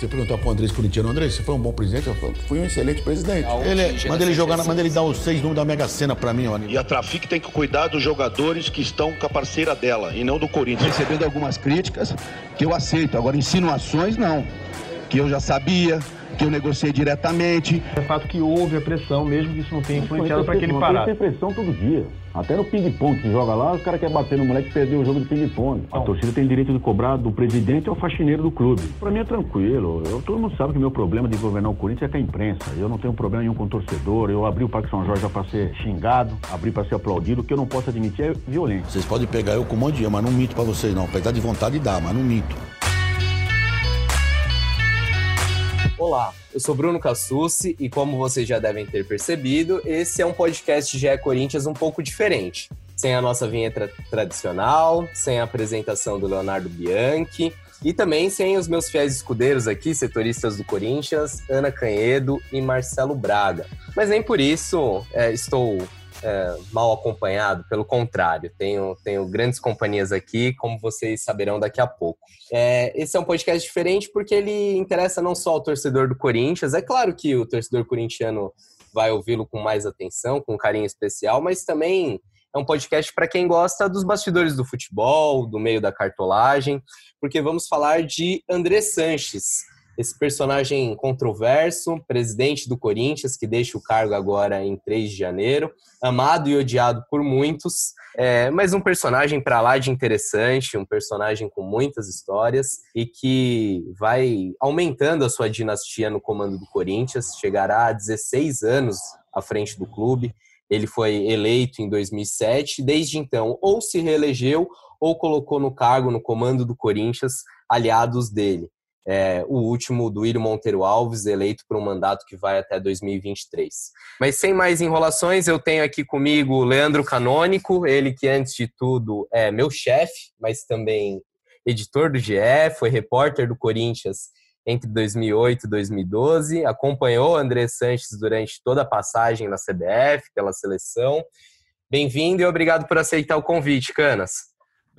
Você perguntar pro Andrés Corintiano, Andrés, você foi um bom presidente? Eu falo, fui um excelente presidente. Ele, manda ele jogar, manda ele dar os seis números da Mega Sena pra mim, ó. E a Trafic tem que cuidar dos jogadores que estão com a parceira dela e não do Corinthians. Recebendo algumas críticas que eu aceito. Agora, insinuações, não. Que eu já sabia, que eu negociei diretamente. É fato que houve a pressão, mesmo que isso não tenha influenciado para que ele parasse. Tem pressão todo dia. Até no ping-pong que joga lá, os caras querem bater no moleque e perder o jogo de ping-pong. A torcida tem direito de cobrar do presidente ou faxineiro do clube. Pra mim é tranquilo. Eu, todo mundo sabe que meu problema de governar o Corinthians é com a imprensa. Eu não tenho problema nenhum com o torcedor. Eu abri o Parque São Jorge pra ser xingado, abri pra ser aplaudido. O que eu não posso admitir é violência. Vocês podem pegar eu com um monte de dinheiro, mas não minto pra vocês, não. Apesar de vontade dá, mas não minto. Olá, eu sou Bruno Cassucci e como vocês já devem ter percebido, esse é um podcast GE Corinthians um pouco diferente. Sem a nossa vinheta tradicional, sem a apresentação do Leonardo Bianchi e também sem os meus fiéis escudeiros aqui, setoristas do Corinthians, Ana Canhedo e Marcelo Braga. Mas nem por isso é, estou é, mal acompanhado, pelo contrário, tenho, tenho grandes companhias aqui, como vocês saberão daqui a pouco. É, esse é um podcast diferente porque ele interessa não só ao torcedor do Corinthians, é claro que o torcedor corintiano vai ouvi-lo com mais atenção, com carinho especial, mas também é um podcast para quem gosta dos bastidores do futebol, do meio da cartolagem, porque vamos falar de André Sanches esse personagem controverso, presidente do Corinthians, que deixa o cargo agora em 3 de janeiro, amado e odiado por muitos, é, mas um personagem para lá de interessante, um personagem com muitas histórias e que vai aumentando a sua dinastia no comando do Corinthians, chegará a 16 anos à frente do clube. Ele foi eleito em 2007, desde então ou se reelegeu ou colocou no cargo no comando do Corinthians aliados dele é, o último do Írio Monteiro Alves, eleito por um mandato que vai até 2023. Mas sem mais enrolações, eu tenho aqui comigo o Leandro Canônico, ele que antes de tudo é meu chefe, mas também editor do GE, foi repórter do Corinthians entre 2008 e 2012, acompanhou André Sanches durante toda a passagem na CBF, pela seleção. Bem-vindo e obrigado por aceitar o convite, Canas.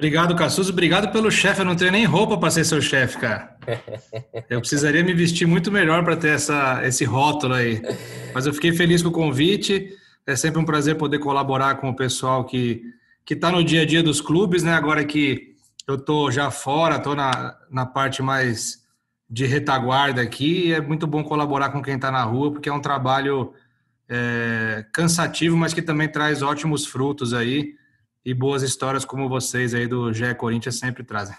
Obrigado, Cassuso. Obrigado pelo chefe. Eu não tenho nem roupa para ser seu chefe, cara. Eu precisaria me vestir muito melhor para ter essa, esse rótulo aí. Mas eu fiquei feliz com o convite. É sempre um prazer poder colaborar com o pessoal que que está no dia a dia dos clubes, né? Agora que eu tô já fora, tô na, na parte mais de retaguarda aqui, é muito bom colaborar com quem está na rua, porque é um trabalho é, cansativo, mas que também traz ótimos frutos aí e boas histórias como vocês aí do GE Corinthians sempre trazem.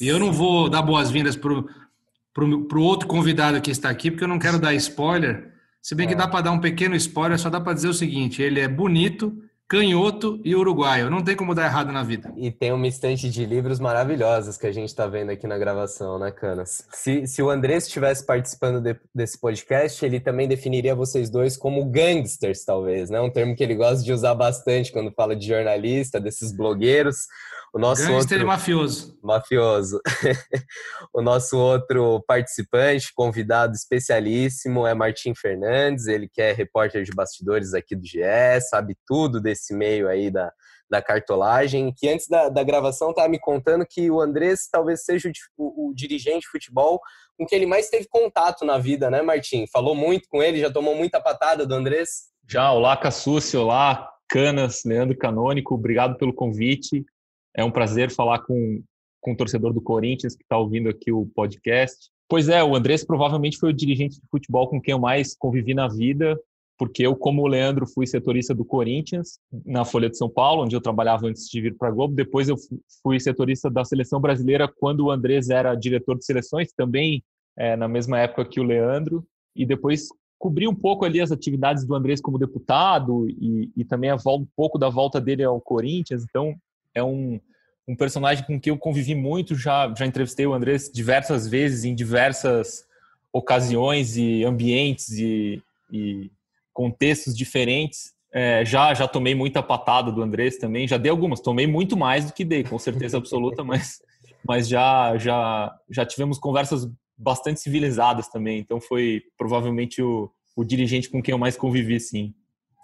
E eu não vou dar boas-vindas para o outro convidado que está aqui, porque eu não quero dar spoiler. Se bem que dá para dar um pequeno spoiler, só dá para dizer o seguinte: ele é bonito, canhoto e uruguaio. Não tem como dar errado na vida. E tem uma estante de livros maravilhosos que a gente está vendo aqui na gravação, né, Canas? Se, se o André estivesse participando de, desse podcast, ele também definiria vocês dois como gangsters, talvez, né? Um termo que ele gosta de usar bastante quando fala de jornalista, desses blogueiros. O nosso Gangster outro... mafioso. Mafioso. o nosso outro participante, convidado especialíssimo, é Martim Fernandes. Ele que é repórter de bastidores aqui do GE, sabe tudo desse meio aí da, da cartolagem, que antes da, da gravação estava me contando que o Andrés talvez seja o, o, o, dirigente de futebol com que ele mais teve contato na vida, né, Martim? Falou muito com ele, já tomou muita patada do Andrés? Já, olá, Cassucci, olá, Canas, Leandro Canônico, obrigado pelo convite. É um prazer falar com, com o torcedor do Corinthians que está ouvindo aqui o podcast. Pois é, o Andrés provavelmente foi o dirigente de futebol com quem eu mais convivi na vida, porque eu, como o Leandro, fui setorista do Corinthians na Folha de São Paulo, onde eu trabalhava antes de vir para a Globo. Depois eu fui setorista da seleção brasileira quando o Andrés era diretor de seleções, também é, na mesma época que o Leandro. E depois cobri um pouco ali as atividades do Andrés como deputado e, e também a volta, um pouco da volta dele ao Corinthians. Então, é um, um personagem com quem eu convivi muito, já, já entrevistei o Andrés diversas vezes, em diversas ocasiões e ambientes e, e contextos diferentes. É, já já tomei muita patada do Andrés também, já dei algumas, tomei muito mais do que dei, com certeza absoluta, mas, mas já, já, já tivemos conversas bastante civilizadas também. Então foi provavelmente o, o dirigente com quem eu mais convivi, sim.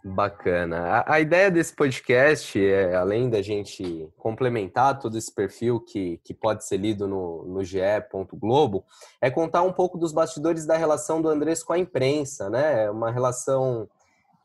Bacana. A, a, ideia desse podcast é, além da gente complementar todo esse perfil que, que pode ser lido no, no GE. Globo, é contar um pouco dos bastidores da relação do Andrés com a imprensa, né? É uma relação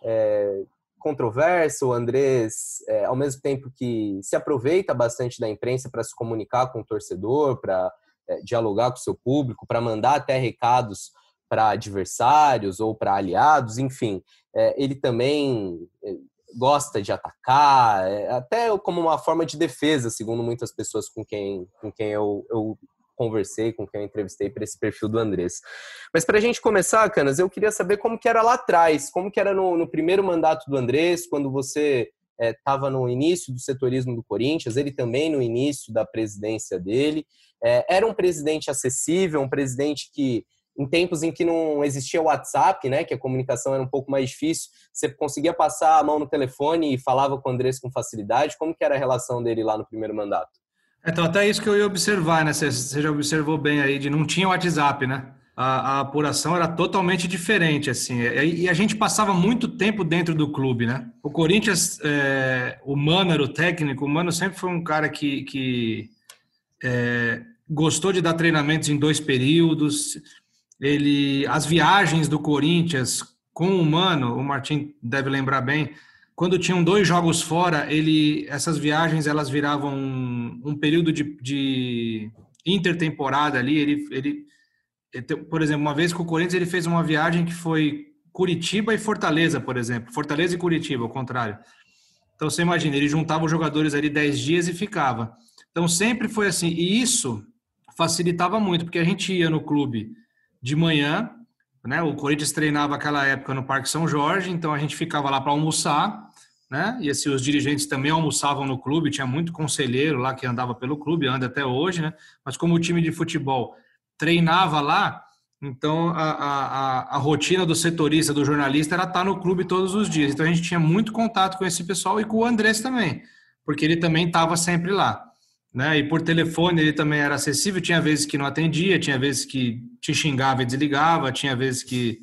é, controversa. O Andrés, é, ao mesmo tempo que se aproveita bastante da imprensa para se comunicar com o torcedor, para é, dialogar com o seu público, para mandar até recados para adversários ou para aliados, enfim, é, ele também é, gosta de atacar, é, até como uma forma de defesa, segundo muitas pessoas com quem, com quem eu, eu conversei, com quem eu entrevistei para esse perfil do Andrés. Mas para a gente começar, Canas, eu queria saber como que era lá atrás, como que era no, no primeiro mandato do Andrés, quando você estava é, no início do setorismo do Corinthians, ele também no início da presidência dele. É, era um presidente acessível, um presidente que em tempos em que não existia o WhatsApp, né, que a comunicação era um pouco mais difícil, você conseguia passar a mão no telefone e falava com o Andrés com facilidade. Como que era a relação dele lá no primeiro mandato? Então, até isso que eu ia observar, né? Você já observou bem aí, de não tinha WhatsApp, né? A, a apuração era totalmente diferente, assim. E, a gente passava muito tempo dentro do clube, né? O Corinthians, é, o Mano era o técnico, o Mano sempre foi um cara que, que é, gostou de dar treinamentos em dois períodos, ele as viagens do Corinthians com o Mano, o Martin deve lembrar bem, quando tinham dois jogos fora, ele essas viagens elas viravam um, um período de, de, intertemporada ali. Ele, ele, por exemplo, uma vez com o Corinthians ele fez uma viagem que foi Curitiba e Fortaleza, por exemplo, Fortaleza e Curitiba, ao contrário. Então você imagina, ele juntava os jogadores ali 10 dias e ficava. Então sempre foi assim, e isso facilitava muito, porque a gente ia no clube de manhã, né? O Corinthians treinava aquela época no Parque São Jorge, então a gente ficava lá para almoçar, né? E assim, os dirigentes também almoçavam no clube, tinha muito conselheiro lá que andava pelo clube, anda até hoje, né? Mas como o time de futebol treinava lá, então a, a, a, rotina do setorista, do jornalista, era estar no clube todos os dias. Então a gente tinha muito contato com esse pessoal e com o Andrés também, porque ele também estava sempre lá né? E por telefone ele também era acessível. Tinha vezes que não atendia, tinha vezes que te xingava e desligava, tinha vezes que,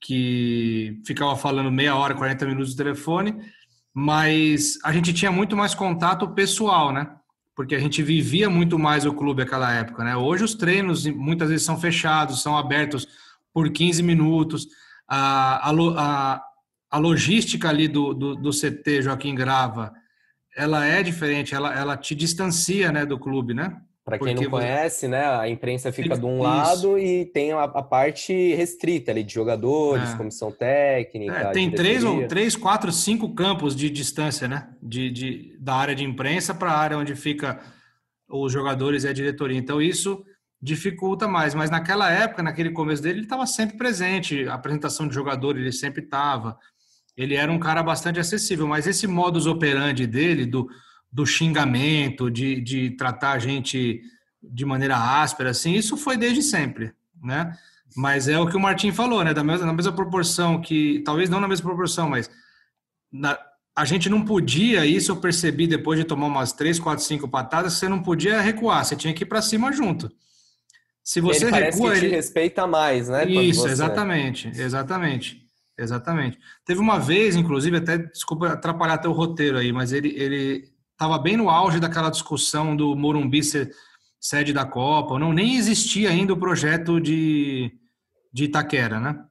que ficava falando meia hora, 40 minutos no telefone. Mas a gente tinha muito mais contato pessoal, né? Porque a gente vivia muito mais o clube naquela época, né? Hoje os treinos muitas vezes são fechados, são abertos por 15 minutos. A, a, a, a logística ali do, do, do CT Joaquim Grava ela é diferente, ela, ela te distancia, né, do clube, né? Para quem não conhece, né, a imprensa fica de um Isso. lado e tem a, a, parte restrita ali de jogadores, é. comissão técnica. É, tem três ou três, quatro, cinco campos de distância, né, de, de da área de imprensa para a área onde fica os jogadores e a diretoria. Então isso dificulta mais. Mas naquela época, naquele começo dele, ele estava sempre presente. A apresentação de jogador ele sempre estava ele era um cara bastante acessível, mas esse modus operandi dele, do, do xingamento, de, de tratar a gente de maneira áspera, assim, isso foi desde sempre, né? Mas é o que o Martin falou, né? Da mesma, na mesma proporção que, talvez não na mesma proporção, mas na, a gente não podia, isso eu percebi depois de tomar umas três, quatro, cinco patadas, você não podia recuar, você tinha que ir para cima junto. Se você ele recua, ele respeita mais, né? Isso, você... exatamente, exatamente. Exatamente. Teve uma vez, inclusive, até desculpa atrapalhar teu roteiro aí, mas ele ele estava bem no auge daquela discussão do Morumbi ser sede da Copa, não nem existia ainda o projeto de, de Itaquera, né?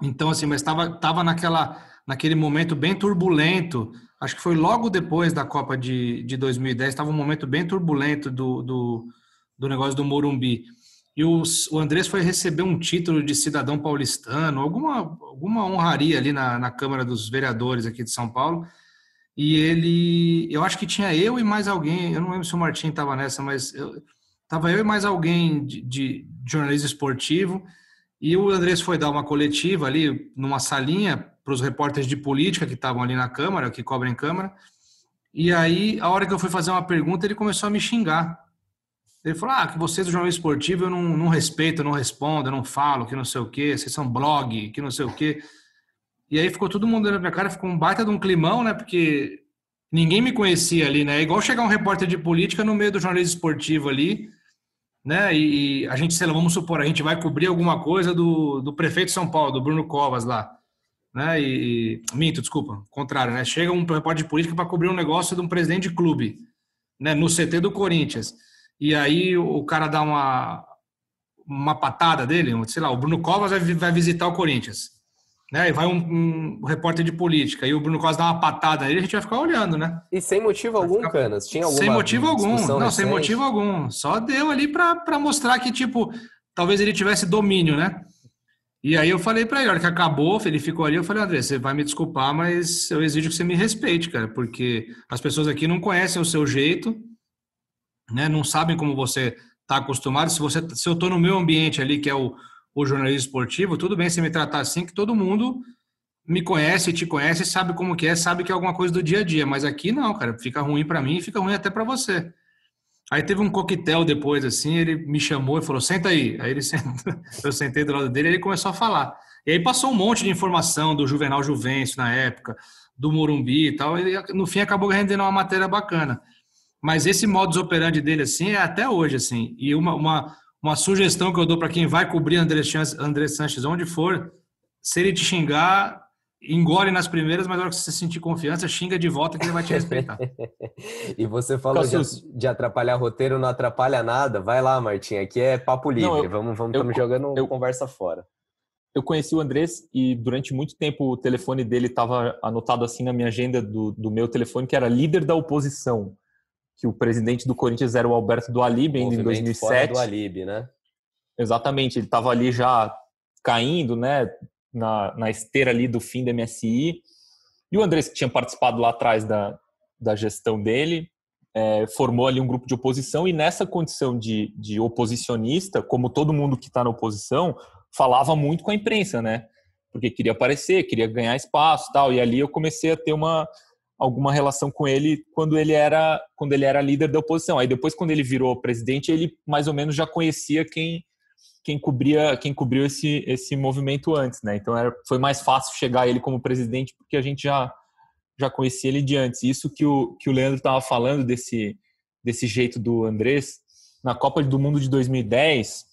Então assim, mas estava tava naquela naquele momento bem turbulento. Acho que foi logo depois da Copa de, de 2010, estava um momento bem turbulento do, do, do negócio do Morumbi e o, Andrés foi receber um título de cidadão paulistano, alguma, alguma honraria ali na, na Câmara dos Vereadores aqui de São Paulo. E ele, eu acho que tinha eu e mais alguém, eu não lembro se o Martim estava nessa, mas eu, tava eu e mais alguém de, de, jornalismo esportivo. E o Andrés foi dar uma coletiva ali numa salinha para os repórteres de política que estavam ali na Câmara, que cobrem Câmara. E aí, a hora que eu fui fazer uma pergunta, ele começou a me xingar. Ele falou: ah, que vocês do jornalismo esportivo eu não, não respeito, eu não respondo, eu não falo, que não sei o quê, vocês são blog, que não sei o quê. E aí ficou todo mundo pra minha cara, ficou um baita de um climão, né? Porque ninguém me conhecia ali, né? É igual chegar um repórter de política no meio do jornalismo esportivo ali, né? E, a gente, sei lá, vamos supor, a gente vai cobrir alguma coisa do, do prefeito de São Paulo, do Bruno Covas lá, né? E, minto, desculpa, contrário, né? Chega um repórter de política para cobrir um negócio de um presidente de clube, né? No CT do Corinthians. E aí o cara dá uma uma patada dele, sei lá, o Bruno Covas vai, vai visitar o Corinthians né? E vai um, um, repórter de política e o Bruno Costa dá uma patada aí, a gente vai ficar olhando, né? E sem motivo algum, ficar... Canas? Tinha alguma Sem motivo algum, não, recente? sem motivo algum. Só deu ali para mostrar que, tipo, talvez ele tivesse domínio, né? E aí eu falei para ele, a hora que acabou, ele ficou ali, eu falei, André, você vai me desculpar, mas eu exijo que você me respeite, cara, porque as pessoas aqui não conhecem o seu jeito, né? Não sabem como você está acostumado. Se você, se eu estou no meu ambiente ali, que é o o jornalismo esportivo, tudo bem se me tratar assim, que todo mundo me conhece, te conhece, sabe como que é, sabe que é alguma coisa do dia a dia, mas aqui não, cara, fica ruim para mim fica ruim até para você. Aí teve um coquetel depois, assim, ele me chamou e falou, senta aí. Aí ele senta, eu sentei do lado dele e ele começou a falar. E aí passou um monte de informação do Juvenal Juvencio na época, do Morumbi e tal, e no fim acabou rendendo uma matéria bacana. Mas esse modus operandi dele, assim, é até hoje, assim. E uma, uma, uma sugestão que eu dou para quem vai cobrir André, Sanches, André Sanches onde for, se ele te xingar, engole nas primeiras, mas na hora que você sentir confiança, xinga de volta que ele vai te respeitar. e você falou de, de, atrapalhar roteiro, não atrapalha nada. Vai lá, Martim, aqui é papo livre. Não, eu, vamos vamos eu, jogando eu, conversa fora. Eu conheci o Andrés e durante muito tempo o telefone dele estava anotado assim na minha agenda do, do meu telefone, que era líder da oposição que o presidente do Corinthians era o Alberto do Alib ainda em 2007. do Alib, né? Exatamente, ele estava ali já caindo, né, na, na esteira ali do fim da MSI. E o Andrés, que tinha participado lá atrás da, da gestão dele, é, formou ali um grupo de oposição e nessa condição de, de oposicionista, como todo mundo que está na oposição, falava muito com a imprensa, né? Porque queria aparecer, queria ganhar espaço tal. E ali eu comecei a ter uma, alguma relação com ele quando ele era quando ele era líder da oposição. Aí depois quando ele virou presidente, ele mais ou menos já conhecia quem quem cobria quem cobriu esse esse movimento antes, né? Então era, foi mais fácil chegar ele como presidente porque a gente já já conhecia ele de antes. Isso que o que o Leandro estava falando desse desse jeito do Andrés na Copa do Mundo de 2010,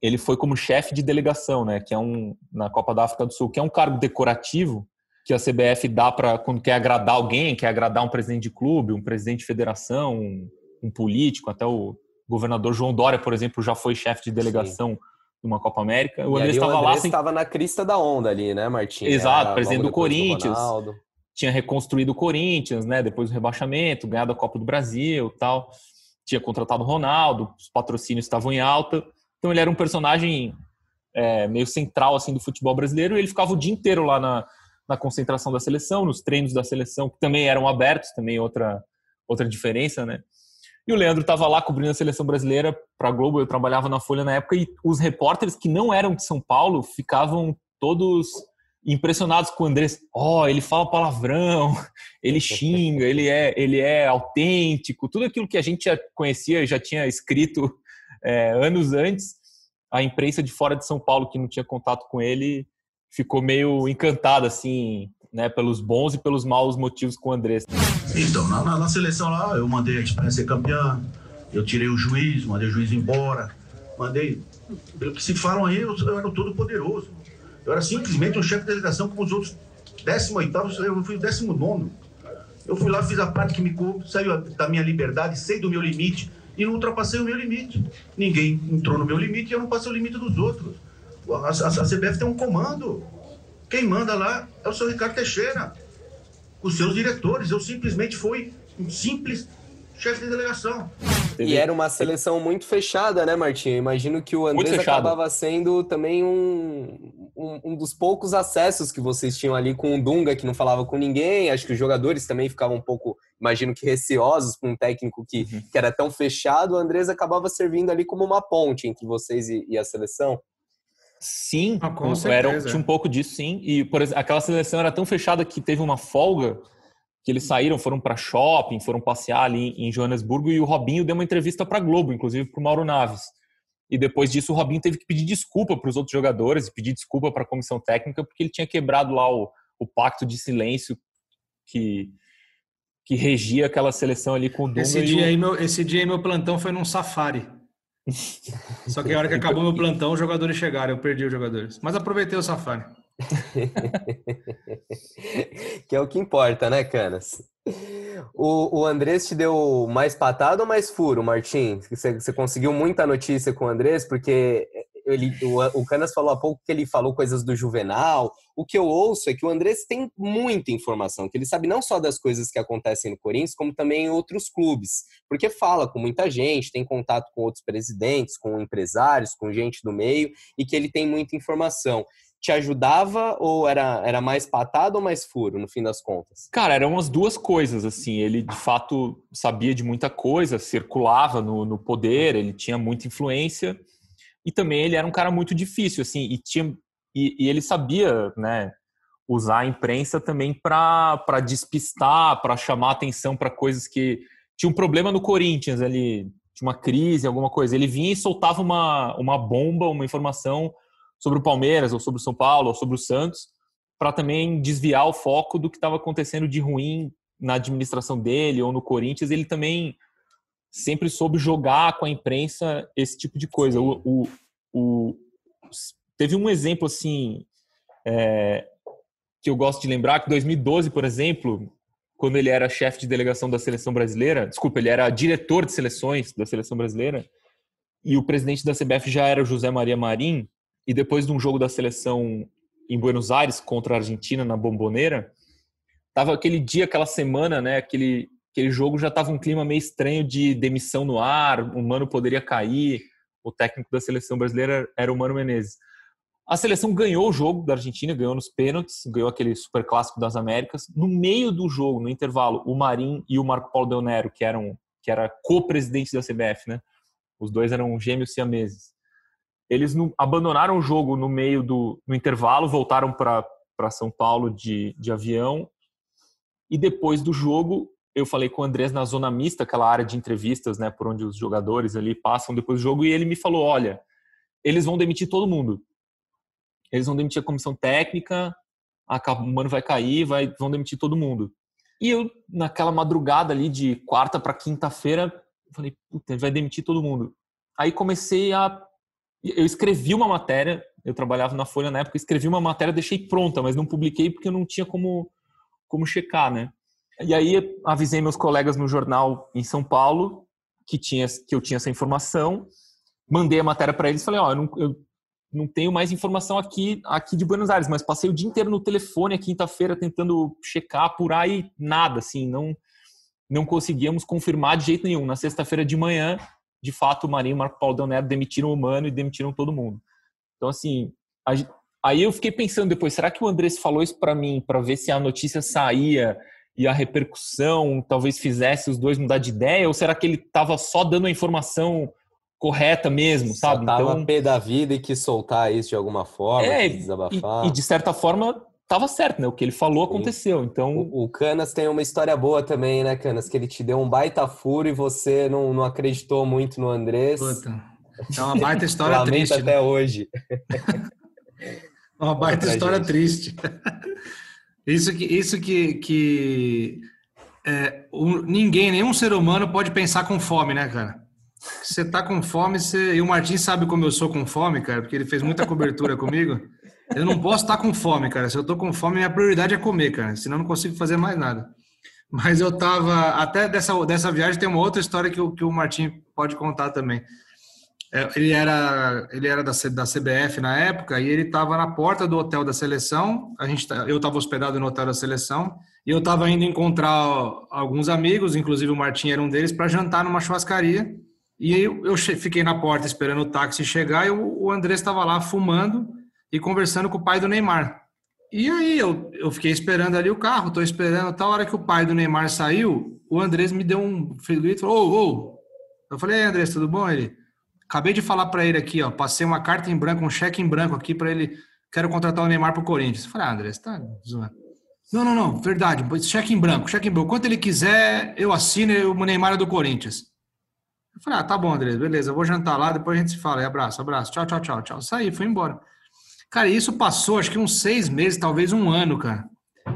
ele foi como chefe de delegação, né, que é um na Copa da África do Sul, que é um cargo decorativo que a CBF dá para quando quer agradar alguém, quer agradar um presidente de clube, um presidente de federação, um, um político, até o governador João Dória, por exemplo, já foi chefe de delegação Sim. numa Copa América. O André estava lá. Sem... estava na crista da onda ali, né, Martim? Exato, Era presidente do Corinthians. Do tinha reconstruído o Corinthians, né, depois do rebaixamento, ganhado a Copa do Brasil, tal. Tinha contratado o Ronaldo, os patrocínios estavam em alta. Então ele era um personagem é, meio central assim do futebol brasileiro. E ele ficava o dia inteiro lá na na concentração da seleção, nos treinos da seleção, que também eram abertos, também outra, outra diferença, né? E o Leandro estava lá cobrindo a seleção brasileira para a Globo, eu trabalhava na Folha na época, e os repórteres que não eram de São Paulo ficavam todos impressionados com o Andrés. Ó, oh, ele fala palavrão, ele xinga, ele é, ele é autêntico, tudo aquilo que a gente já conhecia, já tinha escrito é, anos antes, a imprensa de fora de São Paulo que não tinha contato com ele ficou meio encantado, assim, né, pelos bons e pelos maus motivos com o Andrés. Então, na, na, na seleção lá, eu mandei a Espanha ser campeã, eu tirei o juiz, mandei o juiz embora, mandei. Pelo que se falam aí, eu, eu era todo poderoso. Eu era simplesmente um chefe de delegação como os outros 18, eu fui o 19. Eu fui lá, fiz a parte que me coube, saiu da minha liberdade, sei do meu limite e não ultrapassei o meu limite. Ninguém entrou no meu limite e eu não passei o limite dos outros. A, a, a CBF tem um comando. Quem manda lá é o seu Ricardo Teixeira, os seus diretores. Eu simplesmente fui um simples chefe de delegação. E era uma seleção muito fechada, né, Martinho? Imagino que o Andrés acabava sendo também um, um, um, dos poucos acessos que vocês tinham ali com o Dunga, que não falava com ninguém. Acho que os jogadores também ficavam um pouco, imagino que receosos com um técnico que, uhum. que era tão fechado. O Andrés acabava servindo ali como uma ponte entre vocês e, e a seleção. Sim, ah, era, tinha um pouco disso, sim. E por exemplo, aquela seleção era tão fechada que teve uma folga que eles saíram, foram para shopping, foram passear ali em Joanesburgo e o Robinho deu uma entrevista para Globo, inclusive para o Mauro Naves. E depois disso o Robinho teve que pedir desculpa para os outros jogadores, pedir desculpa para a comissão técnica porque ele tinha quebrado lá o, o pacto de silêncio que que regia aquela seleção ali com o Dunga esse dia o... aí meu, esse dia aí meu plantão foi num safari Só que a hora que acabou meu plantão, os jogadores chegaram, eu perdi os jogadores. Mas aproveitei o safari. que é o que importa, né, Canas? O, o Andrés te deu mais patada ou mais furo, Martim? Você, você conseguiu muita notícia com o Andrés? Porque ele, o, o Canas falou há pouco que ele falou coisas do Juvenal. O que eu ouço é que o Andrés tem muita informação, que ele sabe não só das coisas que acontecem no Corinthians, como também em outros clubes. Porque fala com muita gente, tem contato com outros presidentes, com empresários, com gente do meio, e que ele tem muita informação te ajudava ou era, era mais patado ou mais furo, no fim das contas? Cara, eram as duas coisas, assim. Ele, de fato, sabia de muita coisa, circulava no, no poder, ele tinha muita influência. E também ele era um cara muito difícil, assim, e, tinha, e, e ele sabia, né, usar a imprensa também para despistar, para chamar atenção para coisas que... Tinha um problema no Corinthians, ele tinha uma crise, alguma coisa. Ele vinha e soltava uma, uma bomba, uma informação sobre o Palmeiras, ou sobre o São Paulo, ou sobre o Santos, para também desviar o foco do que estava acontecendo de ruim na administração dele ou no Corinthians. Ele também sempre soube jogar com a imprensa esse tipo de coisa. O, o, o teve um exemplo assim é, que eu gosto de lembrar que 2012, por exemplo, quando ele era chefe de delegação da seleção brasileira, desculpa, ele era diretor de seleções da seleção brasileira e o presidente da CBF já era José Maria Marim e depois de um jogo da seleção em Buenos Aires contra a Argentina na Bomboneira, tava aquele dia, aquela semana, né, aquele aquele jogo já tava um clima meio estranho de demissão no ar, o Mano poderia cair, o técnico da seleção brasileira era o Mano Menezes. A seleção ganhou o jogo da Argentina, ganhou nos pênaltis, ganhou aquele super clássico das Américas. No meio do jogo, no intervalo, o Marim e o Marco Paulo Del Nero, que eram que era co-presidente da CBF, né? Os dois eram gêmeos siameses eles não, abandonaram o jogo no meio do no intervalo, voltaram para São Paulo de, de avião. E depois do jogo, eu falei com o Andrés na zona mista, aquela área de entrevistas, né, por onde os jogadores ali passam depois do jogo, e ele me falou: olha, eles vão demitir todo mundo. Eles vão demitir a comissão técnica, a Mano vai cair, vai, vão demitir todo mundo. E eu, naquela madrugada ali de quarta para quinta-feira, falei, puta, vai demitir todo mundo. Aí comecei a eu escrevi uma matéria, eu trabalhava na Folha na época, escrevi uma matéria, deixei pronta, mas não publiquei porque eu não tinha como, como checar, né? E aí avisei meus colegas no jornal em São Paulo que, tinha, que eu tinha essa informação, mandei a matéria para eles e falei, ó, oh, eu, não, eu não tenho mais informação aqui, aqui de Buenos Aires, mas passei o dia inteiro no telefone a quinta-feira tentando checar, apurar e nada, assim, não, não conseguíamos confirmar de jeito nenhum. Na sexta-feira de manhã, de fato, o Marinho e o Marco Paulo Del demitiram o Mano e demitiram todo mundo. Então, assim, a, aí eu fiquei pensando depois, será que o Andrés falou isso para mim, para ver se a notícia saía e a repercussão talvez fizesse os dois mudar de ideia? Ou será que ele estava só dando a informação correta mesmo, sabe? Só tava então, pé da vida e quis soltar isso de alguma forma, é, desabafar. E, e, de certa forma estava certo, né? O que ele falou aconteceu. Então o, o, Canas tem uma história boa também, né, Canas? Que ele te deu um baita furo e você não, não acreditou muito no Andrés. Puta. É uma baita história triste. até né? hoje. uma baita história gente. triste. Isso que, isso que, que é, um, ninguém, nenhum ser humano pode pensar com fome, né, cara? Você tá com fome, você... e o Martins sabe como eu sou com fome, cara, porque ele fez muita cobertura comigo. Eu não posso estar com fome, cara. Se eu tô com fome, minha prioridade é comer, cara. Senão eu não consigo fazer mais nada. Mas eu tava. Até dessa, dessa viagem tem uma outra história que, o, que o Martim pode contar também. É, ele era, ele era da, da CBF na época e ele estava na porta do hotel da seleção. A gente, tá, eu estava hospedado no hotel da seleção e eu estava indo encontrar alguns amigos, inclusive o Martim era um deles, para jantar numa churrascaria. E eu, eu fiquei na porta esperando o táxi chegar e o, o André estava lá fumando e conversando com o pai do Neymar. E aí eu, eu fiquei esperando ali o carro, tô esperando, tal hora que o pai do Neymar saiu, o Andrés me deu um grito, ô, ô. Eu falei, Ei, Andrés, tudo bom? Ele, acabei de falar para ele aqui, ó, passei uma carta em branco, um cheque em branco aqui para ele, quero contratar o Neymar pro Corinthians. Eu falei, ah, Andrés, tá zoando. Não, não, não, verdade, cheque em branco, cheque em branco. Quanto ele quiser, eu assino o Neymar é do Corinthians. Eu falei, ah, tá bom, Andrés, beleza, vou jantar lá, depois a gente se fala. E abraço, abraço, tchau, tchau, tchau, tchau. Saí, fui embora. Cara, isso passou acho que uns seis meses, talvez um ano, cara.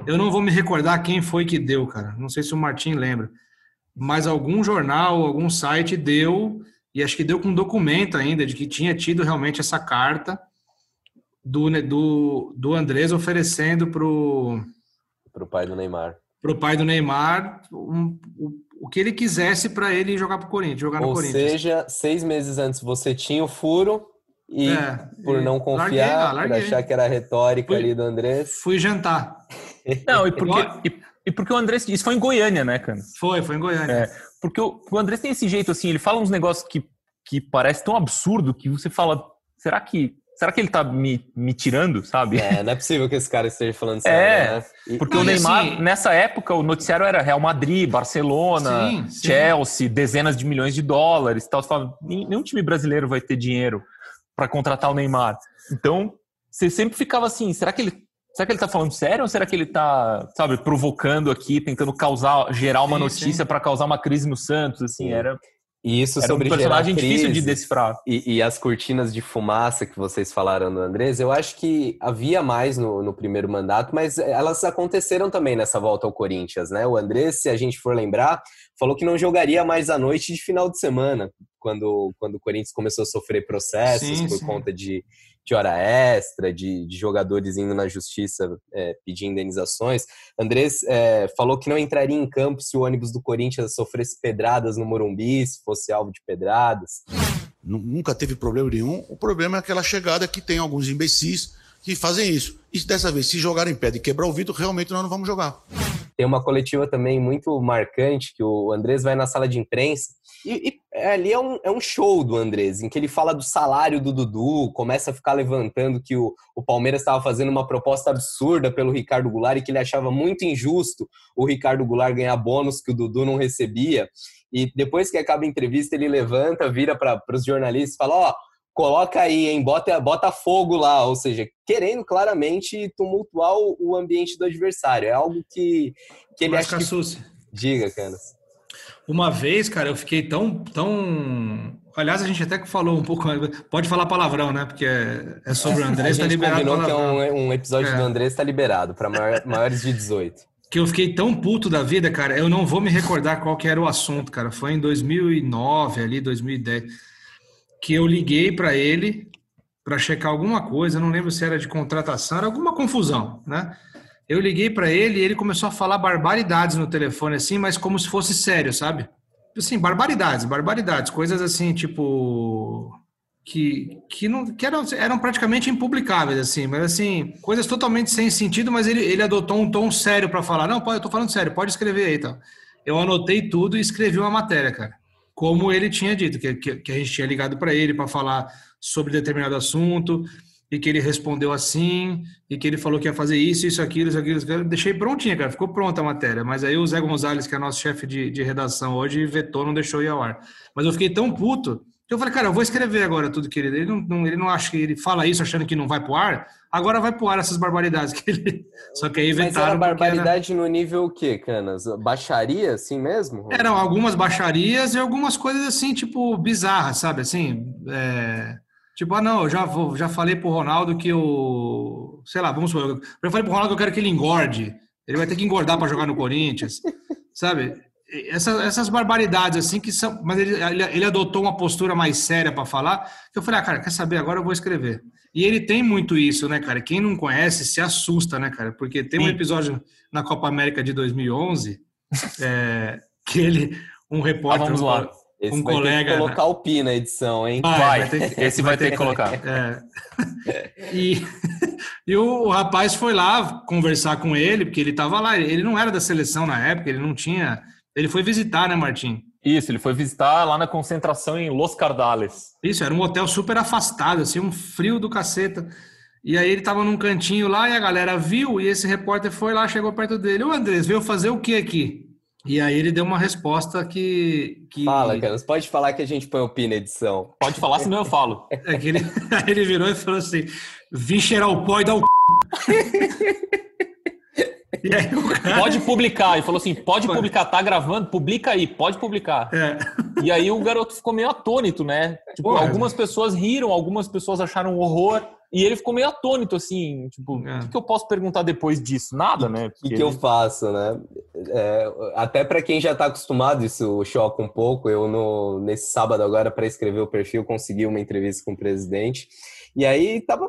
Eu não vou me recordar quem foi que deu, cara. Não sei se o Martim lembra. Mas algum jornal, algum site deu e acho que deu com um documento ainda de que tinha tido realmente essa carta do, do, do Andrés oferecendo pro pro pai do Neymar. Pro pai do Neymar um, o, o que ele quisesse para ele jogar pro Corinthians, jogar no Ou Corinthians. Ou seja, seis meses antes você tinha o furo e É, por não larguei confiar, por larguei. achar que era a retórica Fui- ali do Andrés. Fui jantar. Não, e porque, e, e porque o Andrés. Isso foi em Goiânia, né, cara? Foi, foi em Goiânia. É, porque o, o Andrés tem esse jeito, assim, ele fala uns negócios que, que parece tão absurdo que você fala, será que. Será que ele tá me, me tirando, sabe? É, não é possível que esse cara esteja falando sério, É, né? E- Porque Não, o Neymar, assim- nessa época, o noticiário era Real Madrid, Barcelona, Sim, sim. Chelsea, dezenas de milhões de dólares e tal. Você fala, "Nem- nenhum time brasileiro vai ter dinheiro para contratar o Neymar. Então, você sempre ficava assim, será que ele. Será que ele tá falando sério ou será que ele tá, sabe, provocando aqui, tentando causar, gerar uma Sim, notícia para causar uma crise no Santos? Assim, Sim. era, E isso era um sobre personagem gerar difícil de crise. decifrar. E, e as cortinas de fumaça que vocês falaram do Andrés, eu acho que havia mais no, no primeiro mandato, mas elas aconteceram também nessa volta ao Corinthians, né? O Andrés, se a gente for lembrar, falou que não jogaria mais à noite de final de semana, quando, quando o Corinthians começou a sofrer processos Sim, por sim. conta de, de hora extra, de, de jogadores indo na justiça é, pedir indenizações. Andrés é, falou que não entraria em campo se o ônibus do Corinthians sofresse pedradas no Morumbi, se fosse alvo de pedradas. Nu- Nunca teve problema nenhum. O problema é aquela chegada que tem alguns imbecis que fazem isso. E dessa vez, se jogarem em pé e quebrar o vidro, realmente nós não vamos jogar. Tem uma coletiva também muito marcante que o Andrés vai na sala de imprensa e, e ali é um, é um show do Andrés, em que ele fala do salário do Dudu, começa a ficar levantando que o, o Palmeiras estava fazendo uma proposta absurda pelo Ricardo Goulart e que ele achava muito injusto o Ricardo Goulart ganhar bônus que o Dudu não recebia. E depois que acaba a entrevista, ele levanta, vira para os jornalistas e fala: Ó, coloca aí, hein, bota, bota fogo lá. Ou seja, querendo claramente tumultuar o, ambiente do adversário. É algo que, que ele Mas, acha que. Diga, Canas. Uma vez, cara, eu fiquei tão, tão. Aliás, a gente até que falou um pouco. Pode falar palavrão, né? Porque é, é sobre o A Andrés, tá liberado que é um, um episódio É. do Andrés está liberado para maiores de 18. Que eu fiquei tão puto da vida, cara. Eu não vou me recordar qual que era o assunto, cara. Foi em 2009, ali, 2010, que eu liguei para ele para checar alguma coisa. Não lembro se era de contratação, era alguma confusão, né? Eu liguei para ele e ele começou a falar barbaridades no telefone, assim, mas como se fosse sério, sabe? Assim, barbaridades, barbaridades, coisas assim, tipo que, que, não, que eram, eram praticamente impublicáveis, assim, mas assim, coisas totalmente sem sentido, mas ele, ele adotou um tom sério para falar, não, pode, eu tô falando sério, pode escrever aí, então. Eu anotei tudo e escrevi uma matéria, cara. Como ele tinha dito, que, que, a gente tinha ligado para ele para falar sobre determinado assunto, e que ele respondeu assim, e que ele falou que ia fazer isso, isso, aquilo, isso, aquilo, isso, aquilo. Deixei prontinha, cara, ficou pronta a matéria. Mas aí o Zé Gonzalez, que é nosso chefe de, de redação hoje, vetou, não deixou ir ao ar. Mas eu fiquei tão puto que eu falei, cara, eu vou escrever agora tudo que ele. Ele não, não- ele não acha que ele fala isso achando que não vai pro ar, agora vai pro ar essas barbaridades que ele. Só que aí Mas vetaram. era porque era- barbaridade no nível o quê, Canas? Baixaria, assim mesmo? Eram algumas baixarias e algumas coisas assim, tipo, bizarras, sabe? Assim, é, tipo, ah, não, eu já, vou, já falei pro Ronaldo que eu. Sei lá, vamos supor, eu falei pro Ronaldo que eu quero que ele engorde. Ele vai ter que engordar para jogar no Corinthians, sabe? Essas, essas barbaridades, assim, que são. Mas ele, ele, ele adotou uma postura mais séria para falar, que eu falei, ah, cara, quer saber? Agora eu vou escrever. E ele tem muito isso, né, cara? Quem não conhece se assusta, né, cara? Porque tem um episódio na Copa América de 2011 é, que ele, um Ah, repórter, vamos lá. Esse um vai colega, ter que colocar o pi na edição, hein? Vai, Vai, ter esse vai ter que colocar. é. E, e o rapaz foi lá conversar com ele, porque ele estava lá. Ele não era da seleção na época, ele não tinha. Ele foi visitar, né, Martim? Isso, ele foi visitar lá na concentração em Los Cardales. Isso, era um hotel super afastado, assim, um frio do caceta. E aí ele tava num cantinho lá e a galera viu, e esse repórter foi lá, chegou perto dele. Ô Andrés, veio fazer o que aqui? E aí ele deu uma resposta que. que Fala, Canas. Pode falar que a gente põe o pi na edição. Pode falar, senão eu falo. É que ele, aí ele virou e falou assim: vim cheirar o pó e dar o. e aí o cara. Pode publicar. E falou assim: pode publicar, tá gravando? Publica aí, pode publicar. É, E aí o garoto ficou meio atônito, né? Tipo, Porra. algumas pessoas riram, algumas pessoas acharam um horror. E ele ficou meio atônito, assim, tipo, o É. que, que eu posso perguntar depois disso? Nada, né? O que, que eu ele- faço, né? É, até para quem já está acostumado, isso choca um pouco. Eu, no, nesse sábado, agora, para escrever o perfil, consegui uma entrevista com o presidente. E aí tava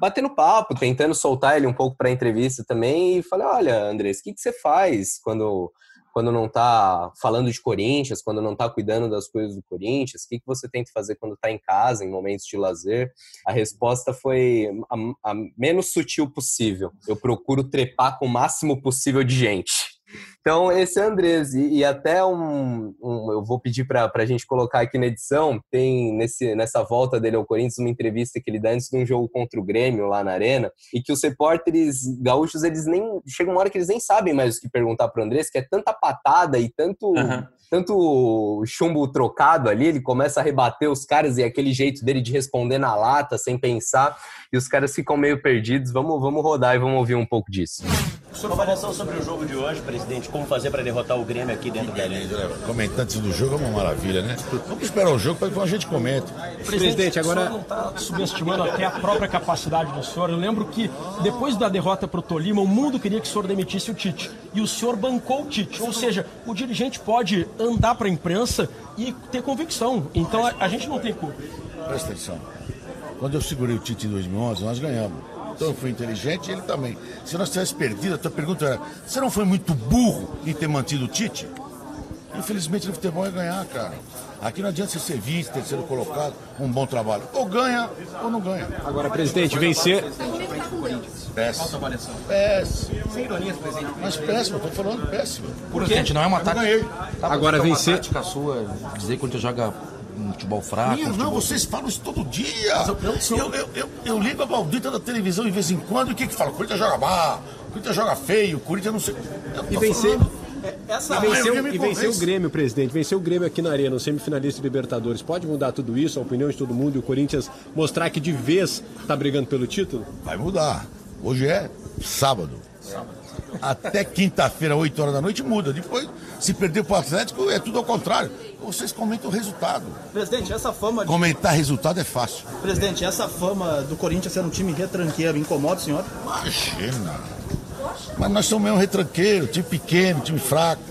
batendo papo, tentando soltar ele um pouco para entrevista também. E falei: Olha, Andrés, o que, que você faz quando, quando não tá falando de Corinthians, quando não tá cuidando das coisas do Corinthians? O que, que você tenta fazer quando tá em casa, em momentos de lazer? A resposta foi a, a menos sutil possível. Eu procuro trepar com o máximo possível de gente. Então, esse é o Andrés. E, e até um, um- Eu vou pedir para a gente colocar aqui na edição. Tem nesse, nessa volta dele ao Corinthians uma entrevista que ele dá antes de um jogo contra o Grêmio lá na Arena. E que os repórteres gaúchos, eles nem. Chega uma hora que eles nem sabem mais o que perguntar para o Andrés, que é tanta patada e tanto Aham. tanto chumbo trocado ali, ele começa a rebater os caras e aquele jeito dele de responder na lata, sem pensar, e os caras ficam meio perdidos. Vamos, vamos rodar e vamos ouvir um pouco disso. Sua avaliação sobre o jogo de hoje, presidente, como fazer para derrotar o Grêmio aqui dentro da arena? Comentantes do jogo é uma maravilha, né? Vamos esperar o jogo para que a gente comente. Presidente, agora... O senhor não está subestimando até a própria capacidade do senhor. Eu lembro que depois da derrota para o Tolima, o mundo queria que o senhor demitisse o Tite. E o senhor bancou o Tite. Ou seja, o dirigente pode andar para a imprensa e ter convicção. Então a, a gente não tem culpa. Presta atenção. Quando eu segurei o Tite em 2011, nós ganhamos. Então eu fui inteligente e ele também. Se nós tivéssemos perdido, a tua pergunta era: você não foi muito burro em ter mantido o Tite? Infelizmente no futebol é ganhar, cara. Aqui não adianta você ser vice, terceiro colocado, um bom trabalho. Ou ganha ou não ganha. Agora, presidente, vencer. Péssimo. Péssimo. Mas péssimo, eu tô falando péssimo. Presidente, não é uma Eu tática. ganhei. Agora é uma vencer- tática sua dizer que quando você joga um futebol fraco. Minha, um não, vocês falam isso todo dia. Eu, eu, eu, eu ligo a maldita da televisão de vez em quando e o que que fala? O Corinthians joga mal, o Corinthians joga feio, o Corinthians não sei. Eu E vencer. falando. Essa... E eu venceu, e o. Grêmio, presidente. Venceu o Grêmio aqui na Arena, um semifinalista de Libertadores. Pode mudar tudo isso, a opinião de todo mundo e o Corinthians mostrar que de vez está brigando pelo título? Vai mudar. Hoje é sábado. Até quinta-feira, 8 horas da noite, muda. Depois, se perder pro Atlético, é tudo ao contrário. Vocês comentam o resultado. Presidente, essa fama de... Comentar resultado é fácil. Presidente, essa fama do Corinthians ser um time retranqueiro incomoda o senhor? Imagina. Mas nós somos mesmo retranqueiro, time pequeno, time fraco.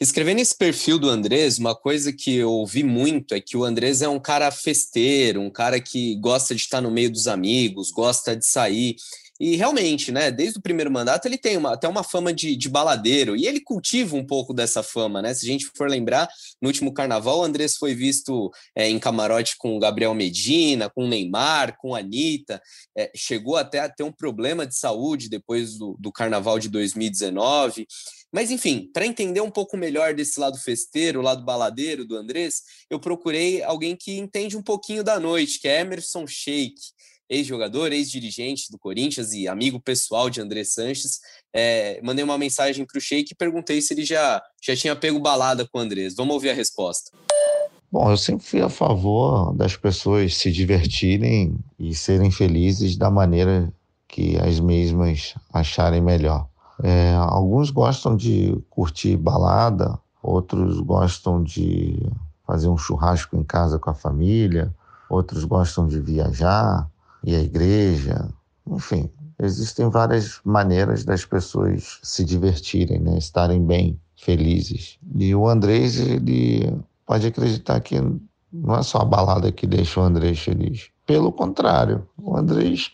Escrevendo esse perfil do Andrés, uma coisa que eu ouvi muito é que o Andrés é um cara festeiro, um cara que gosta de estar no meio dos amigos, gosta de sair. E realmente, né, desde o primeiro mandato ele tem uma, até uma fama de, de baladeiro, e ele cultiva um pouco dessa fama, né? Se a gente for lembrar, no último carnaval, o Andrés foi visto é, em camarote com o Gabriel Medina, com o Neymar, com a Anitta, é, chegou até a ter um problema de saúde depois do, do carnaval de 2019. Mas, enfim, para entender um pouco melhor desse lado festeiro, o lado baladeiro do Andrés, eu procurei alguém que entende um pouquinho da noite, que é Emerson Sheik, ex-jogador, ex-dirigente do Corinthians e amigo pessoal de André Sanches. É, mandei uma mensagem para o Sheik e perguntei se ele já, já tinha pego balada com o Andrés. Vamos ouvir a resposta. Bom, eu sempre fui a favor das pessoas se divertirem e serem felizes da maneira que as mesmas acharem melhor. É, alguns gostam de curtir balada, outros gostam de fazer um churrasco em casa com a família, outros gostam de viajar, ir à igreja, enfim, existem várias maneiras das pessoas se divertirem, né? estarem bem, felizes. E o Andrés, ele pode acreditar que não é só a balada que deixa o Andrés feliz. Pelo contrário, o Andrés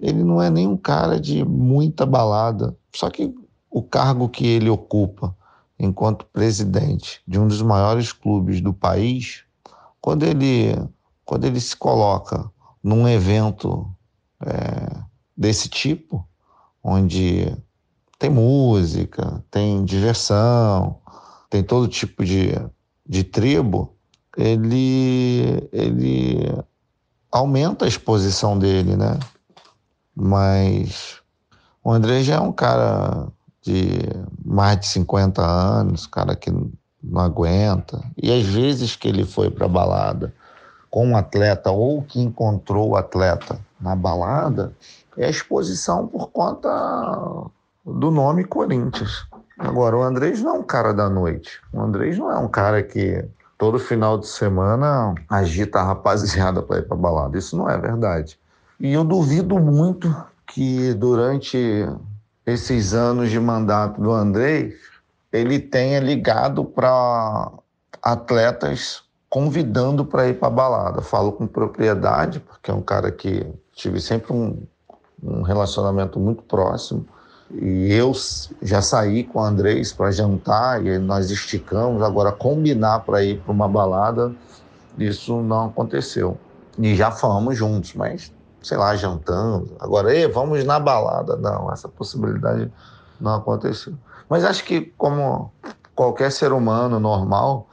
ele não é nem um cara de muita balada. Só que o cargo que ele ocupa enquanto presidente de um dos maiores clubes do país, quando ele, quando ele se coloca num evento é, desse tipo, onde tem música, tem diversão, tem todo tipo de, de tribo, ele, ele aumenta a exposição dele, né? Mas o André já é um cara de mais de 50 anos, cara que não aguenta. E às vezes que ele foi para balada com um atleta ou que encontrou o atleta na balada, é a exposição por conta do nome Corinthians. Agora, o Andrés não é um cara da noite. O Andrés não é um cara que todo final de semana agita a rapaziada para ir para balada. Isso não é verdade. E eu duvido muito que durante esses anos de mandato do André, ele tenha ligado para atletas convidando para ir para a balada. Falo com propriedade, porque é um cara que tive sempre um, um relacionamento muito próximo. E eu já saí com o Andrés para jantar e nós esticamos. Agora, combinar para ir para uma balada, isso não aconteceu. E já fomos juntos, mas sei lá, jantando. Agora, Ei, vamos na balada. Não, essa possibilidade não aconteceu. Mas acho que, como qualquer ser humano normal,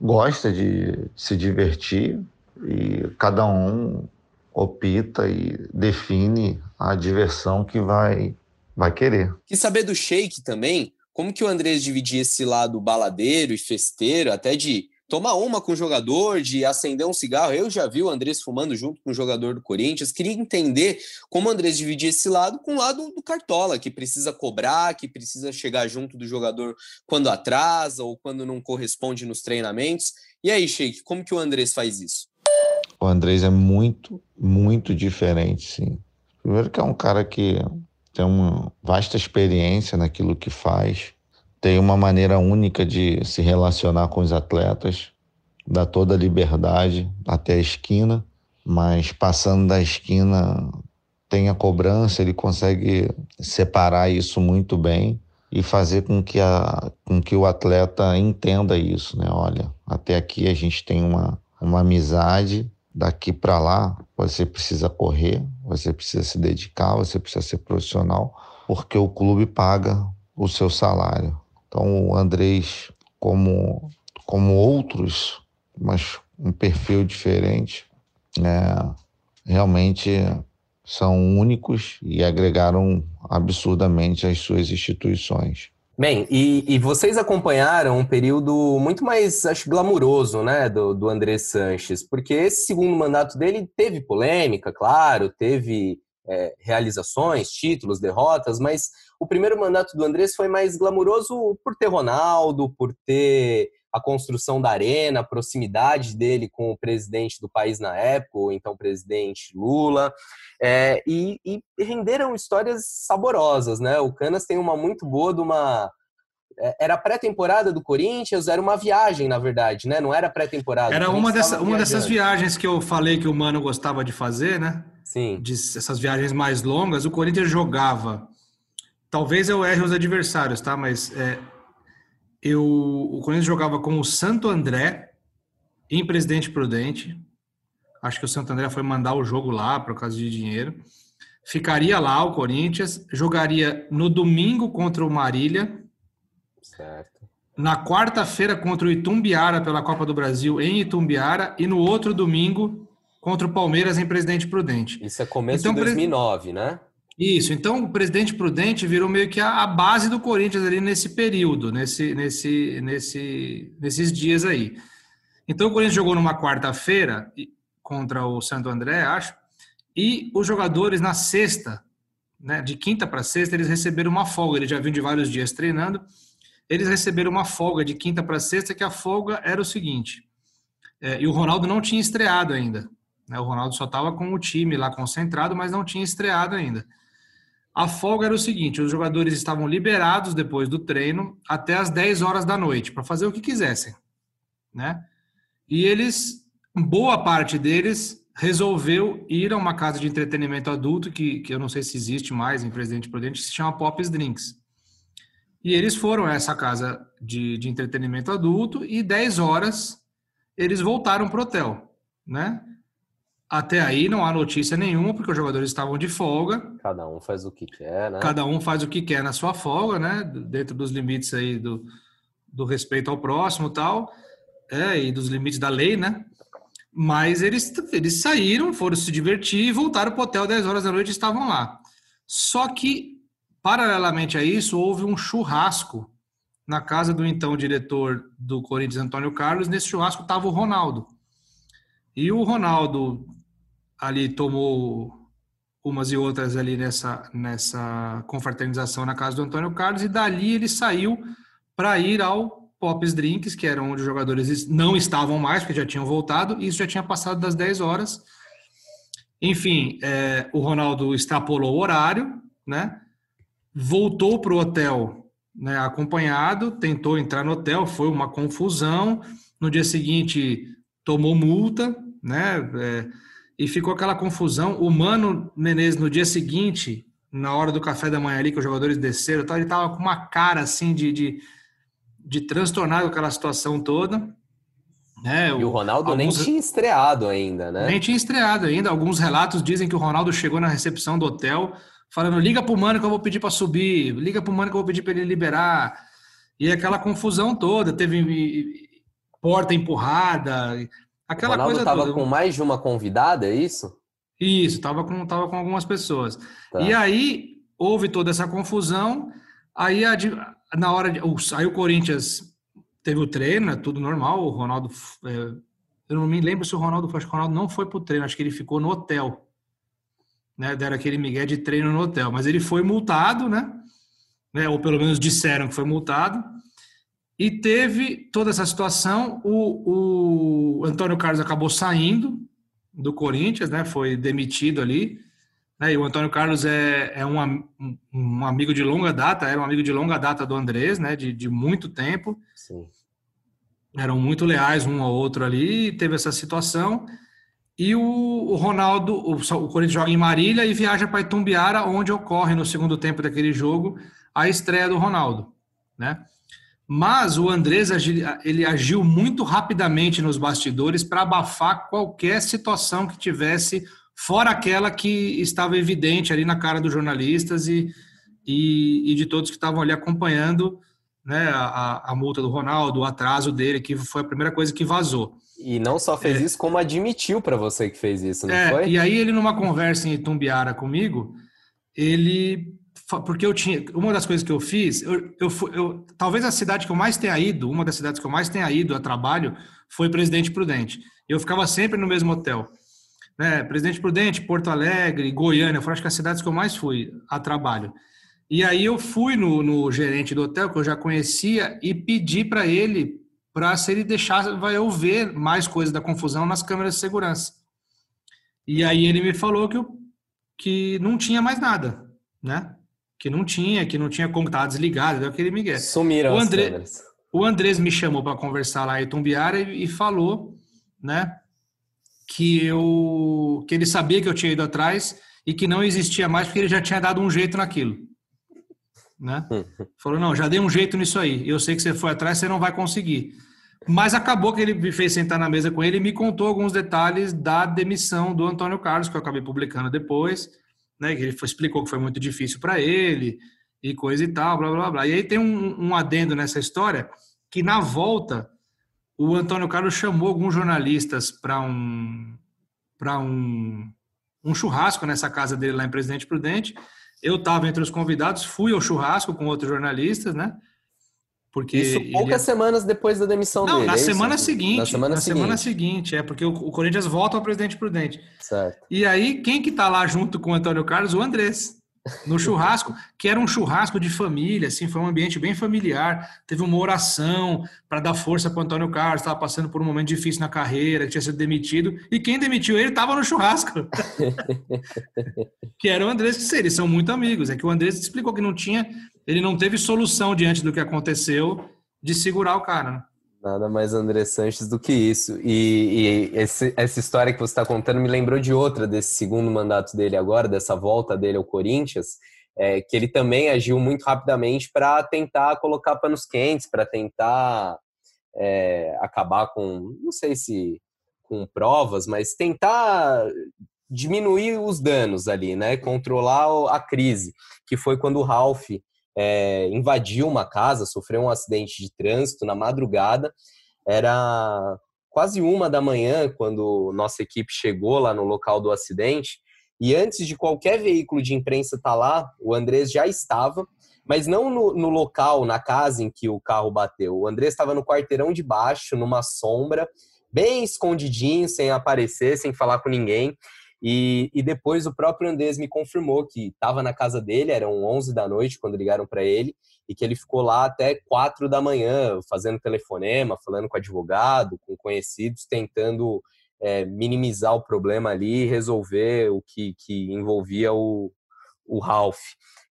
gosta de se divertir e cada um opta e define a diversão que vai, vai querer. Quis saber do Sheik também, como que o Andrés dividia esse lado baladeiro e festeiro, até de tomar uma com o jogador, de acender um cigarro. Eu já vi o Andrés fumando junto com o jogador do Corinthians. Queria entender como o Andrés dividia esse lado com o lado do Cartola, que precisa cobrar, que precisa chegar junto do jogador quando atrasa ou quando não corresponde nos treinamentos. E aí, Sheik, como que o Andrés faz isso? O Andrés é muito, muito diferente, sim. Primeiro que é um cara que tem uma vasta experiência naquilo que faz tem uma maneira única de se relacionar com os atletas, dá toda a liberdade até a esquina, mas passando da esquina tem a cobrança, ele consegue separar isso muito bem e fazer com que, a, com que o atleta entenda isso, né? Olha, até aqui a gente tem uma, uma amizade, daqui para lá você precisa correr, você precisa se dedicar, você precisa ser profissional, porque o clube paga o seu salário. Então, o Andrés, como, como outros, mas um perfil diferente, né, realmente são únicos e agregaram absurdamente às suas instituições. Bem, e, e, vocês acompanharam um período muito mais, acho, glamuroso, né, do, do André Sanches, porque esse segundo mandato dele teve polêmica, claro, teve é, realizações, títulos, derrotas, mas o primeiro mandato do Andrés foi mais glamuroso por ter Ronaldo, por ter a construção da arena, a proximidade dele com o presidente do país na época, ou então o presidente Lula, é, e, e, renderam histórias saborosas, né? O Canas tem uma muito boa de uma é, era pré-temporada do Corinthians, era uma viagem, na verdade, né? Não era pré-temporada. Era uma, dessa, uma dessas viagens que eu falei que o Mano gostava de fazer, né? Sim. De, essas viagens mais longas. O Corinthians jogava Talvez eu erre os adversários, tá? Mas é, eu, o Corinthians jogava com o Santo André em Presidente Prudente. Acho que o Santo André foi mandar o jogo lá por causa de dinheiro. Ficaria lá o Corinthians, jogaria no domingo contra o Marília. Certo. Na quarta-feira contra o Itumbiara pela Copa do Brasil em Itumbiara e no outro domingo contra o Palmeiras em Presidente Prudente. Isso é começo então, de 2009, né? Isso, então o presidente prudente virou meio que a, a, base do Corinthians ali nesse período, nesse, nesse, nesse, nesses dias aí. Então o Corinthians jogou numa quarta-feira contra o Santo André, acho, e os jogadores na sexta, né, de quinta para sexta, eles receberam uma folga. Eles já vinham de vários dias treinando, eles receberam uma folga de quinta para sexta, que a folga era o seguinte: é, e o Ronaldo não tinha estreado ainda. Né, o Ronaldo só estava com o time lá concentrado, mas não tinha estreado ainda. A folga era o seguinte: os jogadores estavam liberados depois do treino até as 10 horas da noite para fazer o que quisessem, né? E eles, boa parte deles, resolveu ir a uma casa de entretenimento adulto que, que eu não sei se existe mais em Presidente Prudente, que se chama Pop's Drinks. E eles foram a essa casa de, de entretenimento adulto e 10 horas eles voltaram para o hotel, né? Até aí não há notícia nenhuma, porque os jogadores estavam de folga. Cada um faz o que quer, né? Cada um faz o que quer na sua folga, né? Dentro dos limites aí do, do respeito ao próximo tal, é, e dos limites da lei, né? Mas eles, eles saíram, foram se divertir e voltaram para o hotel 10 horas da noite e estavam lá. Só que, paralelamente a isso, houve um churrasco na casa do então diretor do Corinthians, Antônio Carlos. Nesse churrasco estava o Ronaldo. E o Ronaldo ali tomou umas e outras ali nessa, nessa confraternização na casa do Antônio Carlos e dali ele saiu para ir ao Pops Drinks, que era onde os jogadores não estavam mais, porque já tinham voltado, e isso já tinha passado das 10 horas. Enfim, é, o Ronaldo extrapolou o horário, né? Voltou para o hotel né, acompanhado, tentou entrar no hotel, foi uma confusão. No dia seguinte, tomou multa, né? É, e ficou aquela confusão. O Mano Menezes, no dia seguinte, na hora do café da manhã ali, que os jogadores desceram, ele estava com uma cara assim de, de, de transtornado com aquela situação toda. Né? E o Ronaldo Alguns... nem tinha estreado ainda, né? Nem tinha estreado ainda. Alguns relatos dizem que o Ronaldo chegou na recepção do hotel falando: liga pro mano que eu vou pedir para subir, liga pro mano que eu vou pedir para ele liberar. E aquela confusão toda, teve porta empurrada, aquela o Ronaldo coisa tava toda. com mais de uma convidada, é isso? Isso, tava com, tava com algumas pessoas. Tá. E aí houve toda essa confusão. Aí na hora de, aí o Corinthians teve o treino, né, tudo normal. O Ronaldo, é, eu não me lembro se o Ronaldo acho que o Ronaldo não foi pro treino, acho que ele ficou no hotel. Né, deram aquele migué de treino no hotel, mas ele foi multado, né? né ou pelo menos disseram que foi multado. E teve toda essa situação. O, o Antônio Carlos acabou saindo do Corinthians, né? Foi demitido ali. Né, e o Antônio Carlos é, é um, um, amigo de longa data, era um amigo de longa data do Andrés, né? De, de muito tempo. Sim eram muito leais um ao outro ali, teve essa situação. E o, o Ronaldo, o, o, Corinthians joga em Marília e viaja para Itumbiara, onde ocorre no segundo tempo daquele jogo a estreia do Ronaldo, né? Mas o Andrés ele agiu muito rapidamente nos bastidores para abafar qualquer situação que tivesse fora aquela que estava evidente ali na cara dos jornalistas e, e, e de todos que estavam ali acompanhando né, a, a multa do Ronaldo, o atraso dele, que foi a primeira coisa que vazou. E não só fez é. isso, como admitiu para você que fez isso, não é, foi? E aí ele, numa conversa em Itumbiara comigo, ele... Porque eu tinha... Uma das coisas que eu fiz, eu, eu, eu, talvez a cidade que eu mais tenha ido, uma das cidades que eu mais tenha ido a trabalho, foi Presidente Prudente. Eu ficava sempre no mesmo hotel. Né? Presidente Prudente, Porto Alegre, Goiânia, foram acho que as cidades que eu mais fui a trabalho. E aí eu fui no, no gerente do hotel, que eu já conhecia, e pedi para ele para se ele deixar eu ver mais coisas da confusão nas câmeras de segurança. E aí ele me falou que, eu, que não tinha mais nada, né? Que não tinha, que não tinha como estar desligado, deu aquele migué. Sumiram o André, as câmeras. O Andrés me chamou para conversar lá em Tumbiara e, e falou, né? Que eu que ele sabia que eu tinha ido atrás e que não existia mais porque ele já tinha dado um jeito naquilo né? Falou, não, já dei um jeito nisso aí. Eu sei que você foi atrás, você não vai conseguir. Mas acabou que ele me fez sentar na mesa com ele e me contou alguns detalhes da demissão do Antônio Carlos, que eu acabei publicando depois, né? Que ele explicou que foi muito difícil para ele e coisa e tal, blá, blá, blá. E aí tem um, um adendo nessa história que na volta o Antônio Carlos chamou alguns jornalistas para um para um, um churrasco nessa casa dele lá em Presidente Prudente eu estava entre os convidados, fui ao churrasco com outros jornalistas, né? Porque isso poucas ele... semanas depois da demissão Não, dele. Na é semana isso? seguinte. Na semana na seguinte. semana seguinte, é porque o, o Corinthians volta ao presidente Prudente. Certo. E aí, quem que tá lá junto com o Antônio Carlos? O Andrés no churrasco, que era um churrasco de família, assim, foi um ambiente bem familiar. Teve uma oração para dar força para Antônio Carlos, estava passando por um momento difícil na carreira, que tinha sido demitido, e quem demitiu ele estava no churrasco. que era o Andrés que eles são muito amigos. É que o Andrés explicou que não tinha, ele não teve solução diante do que aconteceu de segurar o cara. Nada mais André Sanches do que isso. E, e esse, essa história que você está contando me lembrou de outra desse segundo mandato dele agora, dessa volta dele ao Corinthians, é, que ele também agiu muito rapidamente para tentar colocar panos quentes, para tentar é, acabar com, não sei se com provas, mas tentar diminuir os danos ali, né? Controlar a crise, que foi quando o Ralph é, invadiu uma casa, sofreu um acidente de trânsito na madrugada. Era quase uma da manhã quando nossa equipe chegou lá no local do acidente. E antes de qualquer veículo de imprensa estar tá lá, o Andrés já estava, mas não no, no, local, na casa em que o carro bateu. O Andrés estava no quarteirão de baixo, numa sombra, bem escondidinho, sem aparecer, sem falar com ninguém. E, e depois o próprio Andes me confirmou que estava na casa dele, eram 11 da noite quando ligaram para ele, e que ele ficou lá até 4 da manhã, fazendo telefonema, falando com advogado, com conhecidos, tentando é, minimizar o problema ali e resolver o que, que envolvia o, o Ralph.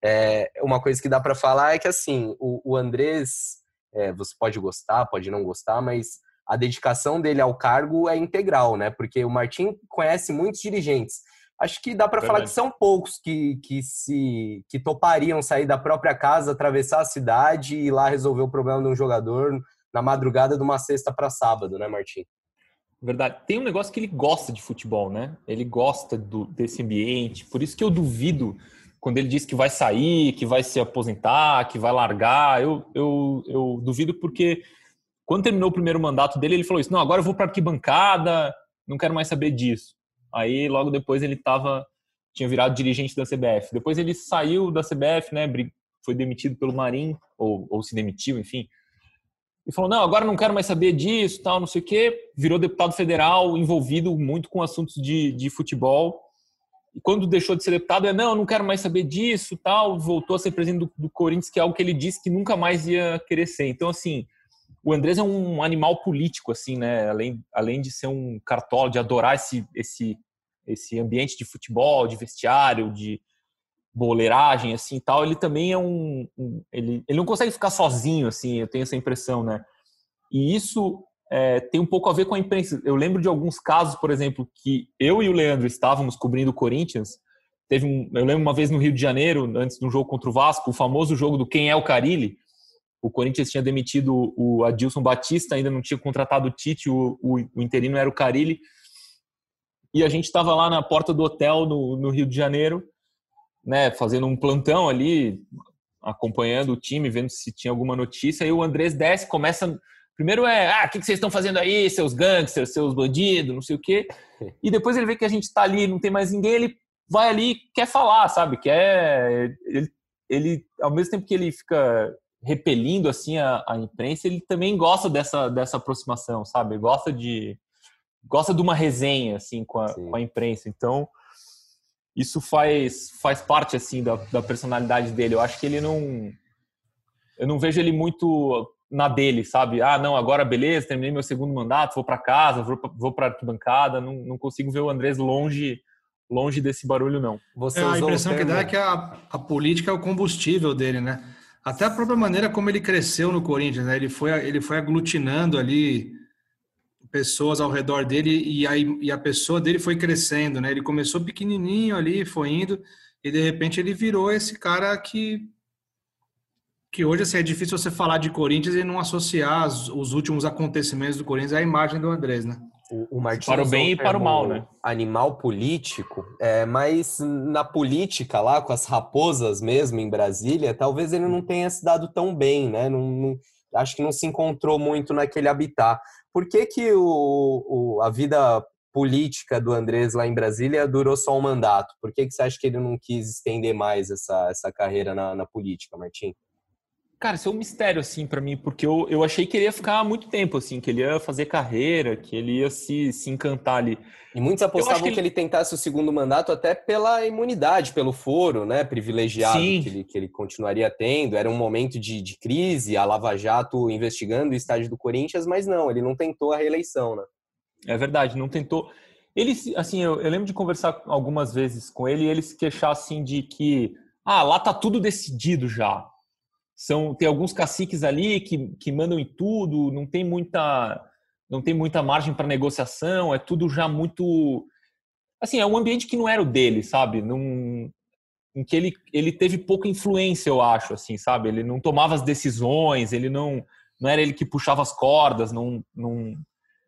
É, uma coisa que dá para falar é que assim o, o Andrés, é, você pode gostar, pode não gostar, mas a dedicação dele ao cargo é integral, né? Porque o Martin conhece muitos dirigentes. Acho que dá para falar que são poucos que, que se que topariam sair da própria casa, atravessar a cidade e ir lá resolver o problema de um jogador na madrugada de uma sexta para sábado, né, Martin? Verdade. Tem um negócio que ele gosta de futebol, né? Ele gosta do, desse ambiente. Por isso que eu duvido quando ele diz que vai sair, que vai se aposentar, que vai largar. Eu, eu, eu duvido porque quando terminou o primeiro mandato dele, ele falou isso: não, agora eu vou para arquibancada, não quero mais saber disso. Aí logo depois ele tava, tinha virado dirigente da CBF. Depois ele saiu da CBF, né? Foi demitido pelo Marim, ou, ou se demitiu, enfim e falou: não, agora não quero mais saber disso, tal, não sei o quê. Virou deputado federal, envolvido muito com assuntos de, de futebol. E quando deixou de ser deputado, é: não, não quero mais saber disso, tal. Voltou a ser presidente do, do Corinthians, que é algo que ele disse que nunca mais ia querer ser. Então, assim, o Andrés é um animal político, assim, né? Além, além de ser um cartola, de adorar esse, esse, esse ambiente de futebol, de vestiário, de boleiragem, assim, tal, ele também é um, um, ele, ele não consegue ficar sozinho, assim, eu tenho essa impressão, né? E isso é, tem um pouco a ver com a imprensa. Eu lembro de alguns casos, por exemplo, que eu e o Leandro estávamos cobrindo o Corinthians. Teve um, eu lembro uma vez no Rio de Janeiro, antes do jogo contra o Vasco, o famoso jogo do quem é o Carilli. O Corinthians tinha demitido o Adilson Batista, ainda não tinha contratado o Tite, o, o, o interino era o Carilli. E a gente estava lá na porta do hotel no, no Rio de Janeiro né, fazendo um plantão ali, acompanhando o time, vendo se tinha alguma notícia. E o Andrés desce, começa. Primeiro é, ah, o que vocês estão fazendo aí, seus gangsters, seus bandidos, não sei o quê. E depois ele vê que a gente está ali, não tem mais ninguém, ele vai ali quer falar, sabe? Quer. Ele, ele, ao mesmo tempo que ele fica repelindo assim a, a imprensa, ele também gosta dessa, dessa aproximação, sabe? Gosta de gosta de uma resenha assim com a, com a imprensa. Então, isso faz, faz parte assim da, da personalidade dele. Eu acho que ele não. Eu não vejo ele muito na dele, sabe? Ah, não, agora beleza, terminei meu segundo mandato, vou para casa, vou para arquibancada. Não, não consigo ver o Andrés longe longe desse barulho, não. Você é, a impressão que dá é que a, a política é o combustível dele, né? Até a própria maneira como ele cresceu no Corinthians, né? Ele foi, ele foi aglutinando ali pessoas ao redor dele e, aí, e a pessoa dele foi crescendo, né? Ele começou pequenininho ali, foi indo e de repente ele virou esse cara que que hoje assim, é difícil você falar de Corinthians e não associar os últimos acontecimentos do Corinthians à imagem do Andrés, né? O, o para o bem e para o mal, né? Animal político, é, mas na política lá, com as raposas mesmo em Brasília, talvez ele não tenha se dado tão bem, né? Não, não, acho que não se encontrou muito naquele habitat. Por que, que o, o, a vida política do Andrés lá em Brasília durou só um mandato? Por que, que você acha que ele não quis estender mais essa, essa carreira na, na política, Martim? Cara, isso é um mistério, assim, para mim, porque eu, eu achei que ele ia ficar muito tempo, assim, que ele ia fazer carreira, que ele ia se, se encantar ali. E muitos apostavam que ele... que ele... tentasse o segundo mandato até pela imunidade, pelo foro, né, privilegiado que ele, que ele continuaria tendo. Era um momento de, de crise, a Lava Jato investigando o estádio do Corinthians, mas não, ele não tentou a reeleição, né? É verdade, não tentou. Ele, assim, eu, eu lembro de conversar algumas vezes com ele e ele se queixar, assim, de que, ah, lá tá tudo decidido já são tem alguns caciques ali que, que mandam em tudo, não tem muita não tem muita margem para negociação, é tudo já muito assim, é um ambiente que não era o dele, sabe? Num, em que ele, ele teve pouca influência, eu acho, assim, sabe? Ele não tomava as decisões, ele não não era ele que puxava as cordas, não, não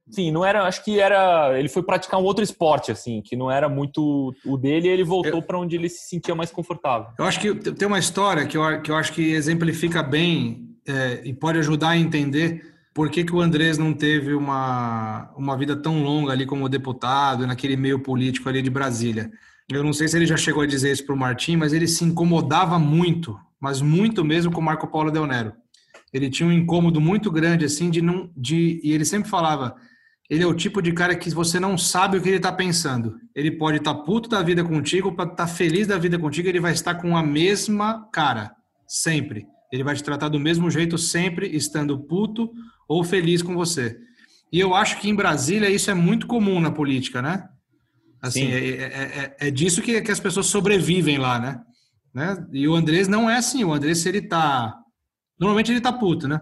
Sim, não era. Acho que era. Ele foi praticar um outro esporte, assim, que não era muito o dele, e ele voltou para onde ele se sentia mais confortável. Eu acho que tem uma história que eu, que eu acho que exemplifica bem é, e pode ajudar a entender por que, que o Andrés não teve uma, uma vida tão longa ali como deputado, naquele meio político ali de Brasília. Eu não sei se ele já chegou a dizer isso para o Martim, mas ele se incomodava muito, mas muito mesmo com Marco Paulo Del Nero. Ele tinha um incômodo muito grande, assim, de não. De, e ele sempre falava ele é o tipo de cara que você não sabe o que ele está pensando. Ele pode estar tá puto da vida contigo, para estar tá feliz da vida contigo, ele vai estar com a mesma cara, sempre. Ele vai te tratar do mesmo jeito, sempre estando puto ou feliz com você. E eu acho que em Brasília isso é muito comum na política, né? Assim, é, é, é, é, disso que, que as pessoas sobrevivem lá, né? né? E o Andrés não é assim. O Andrés, ele tá. Normalmente ele tá puto, né?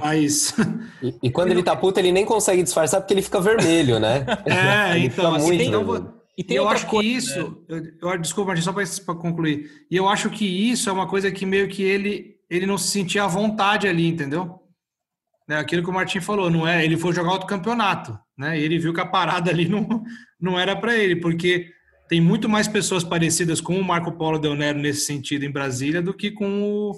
Mas. E, e quando ele tá puto, ele nem consegue disfarçar porque ele fica vermelho, né? É, então, assim, muito então, e tem eu acho que isso, né? eu, eu, desculpa, só para concluir. E eu acho que isso é uma coisa que meio que ele ele não se sentia à vontade ali, entendeu? É aquilo que o Martin falou, não é? Ele foi jogar outro campeonato, né? E ele viu que a parada ali não, não era para ele, porque tem muito mais pessoas parecidas com o Marco Polo Del Nero nesse sentido em Brasília do que com o,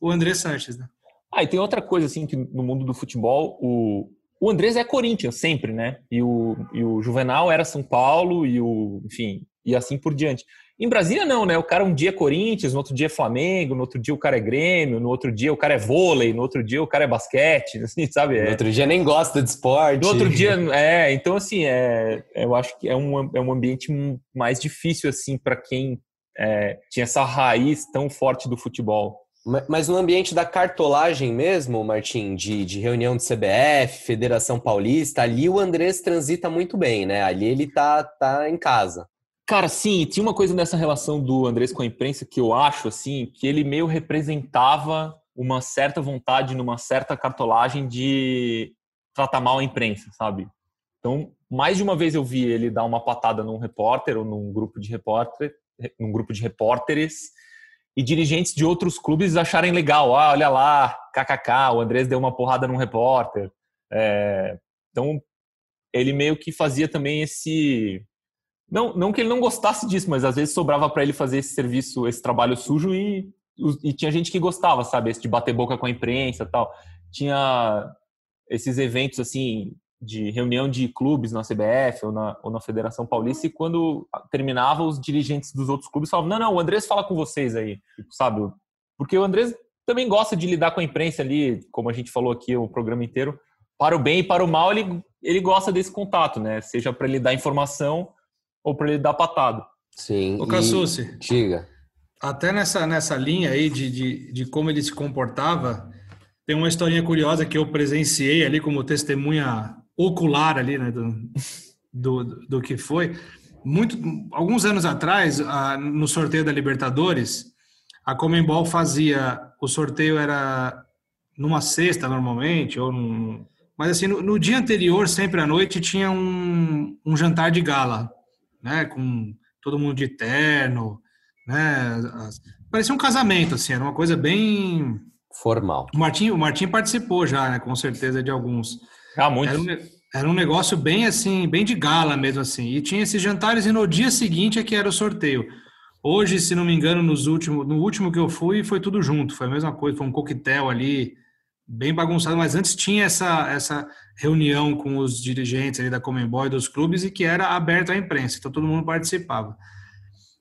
o André Sanches, né? Ah, e tem outra coisa assim que no mundo do futebol, o, o Andrés é Corinthians sempre, né? E o, e o Juvenal era São Paulo e o, enfim, e assim por diante. Em Brasília não, né? O cara um dia é Corinthians, no outro dia é Flamengo, no outro dia o cara é Grêmio, no outro dia o cara é vôlei, no outro dia o cara é basquete, assim, sabe? É... No outro dia nem gosta de esporte. No outro dia, é, então assim, é, eu acho que é um, é um ambiente mais difícil assim para quem é, tinha essa raiz tão forte do futebol. Mas no ambiente da cartolagem mesmo, Martim, de, de reunião de CBF, Federação Paulista, ali o Andrés transita muito bem, né? Ali ele tá, tá em casa. Cara, sim, tinha uma coisa nessa relação do Andrés com a imprensa que eu acho, assim, que ele meio representava uma certa vontade numa certa cartolagem de tratar mal a imprensa, sabe? Então, mais de uma vez eu vi ele dar uma patada num repórter ou num grupo de repórter, num grupo de repórteres e dirigentes de outros clubes acharem legal. Ah, olha lá, kkk, o Andrés deu uma porrada num repórter. É, então, ele meio que fazia também esse. Não, não que ele não gostasse disso, mas às vezes sobrava para ele fazer esse serviço, esse trabalho sujo e, e tinha gente que gostava, sabe? Esse de bater boca com a imprensa tal. Tinha esses eventos assim de reunião de clubes na CBF ou na, ou na Federação Paulista e quando terminava os dirigentes dos outros clubes falavam, não, não, o Andrés fala com vocês aí, sabe? Porque o Andrés também gosta de lidar com a imprensa ali, como a gente falou aqui o programa inteiro, para o bem e para o mal, ele, ele gosta desse contato, né? Seja para ele dar informação ou para ele dar patado. Sim. O Cassucci. Diga. Até nessa, nessa linha aí de, de, de como ele se comportava, tem uma historinha curiosa que eu presenciei ali como testemunha ocular ali, né, do, do, do que foi. Muito, alguns anos atrás, no sorteio da Libertadores, a Comembol fazia, o sorteio era numa sexta normalmente, ou num, mas assim, no, no, dia anterior, sempre à noite, tinha um, um jantar de gala, né, com todo mundo de terno, né, parecia um casamento, assim, era uma coisa bem... Formal. O Martim, o Martim participou já, né, com certeza, de alguns. Ah, muito. Era um, era um negócio bem assim, bem de gala mesmo assim. E tinha esses jantares e no dia seguinte é que era o sorteio. Hoje, se não me engano, nos últimos, no último que eu fui, foi tudo junto. Foi a mesma coisa, foi um coquetel ali, bem bagunçado. Mas antes tinha essa, essa reunião com os dirigentes ali da Comembol e dos clubes e que era aberto à imprensa. Então todo mundo participava.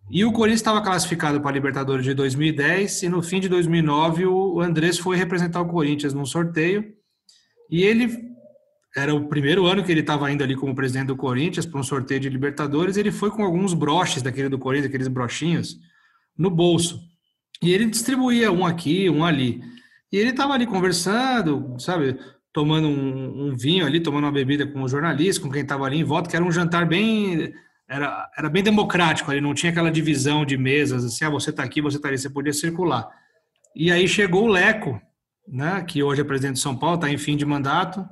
E o Corinthians estava classificado para a Libertadores de 2010 e no fim de 2009 o Andrés foi representar o Corinthians num sorteio e ele era o primeiro ano que ele estava indo ali como presidente do Corinthians para um sorteio de Libertadores. Ele foi com alguns broches daquele do Corinthians, aqueles brochinhos, no bolso. E ele distribuía um aqui, um ali. E ele estava ali conversando, sabe, tomando um, um, vinho ali, tomando uma bebida com os jornalistas, com quem estava ali em volta, que era um jantar bem. Era, era bem democrático ali, não tinha aquela divisão de mesas, assim, ah, você está aqui, você está ali, você podia circular. E aí chegou o Leco, né, que hoje é presidente de São Paulo, está em fim de mandato,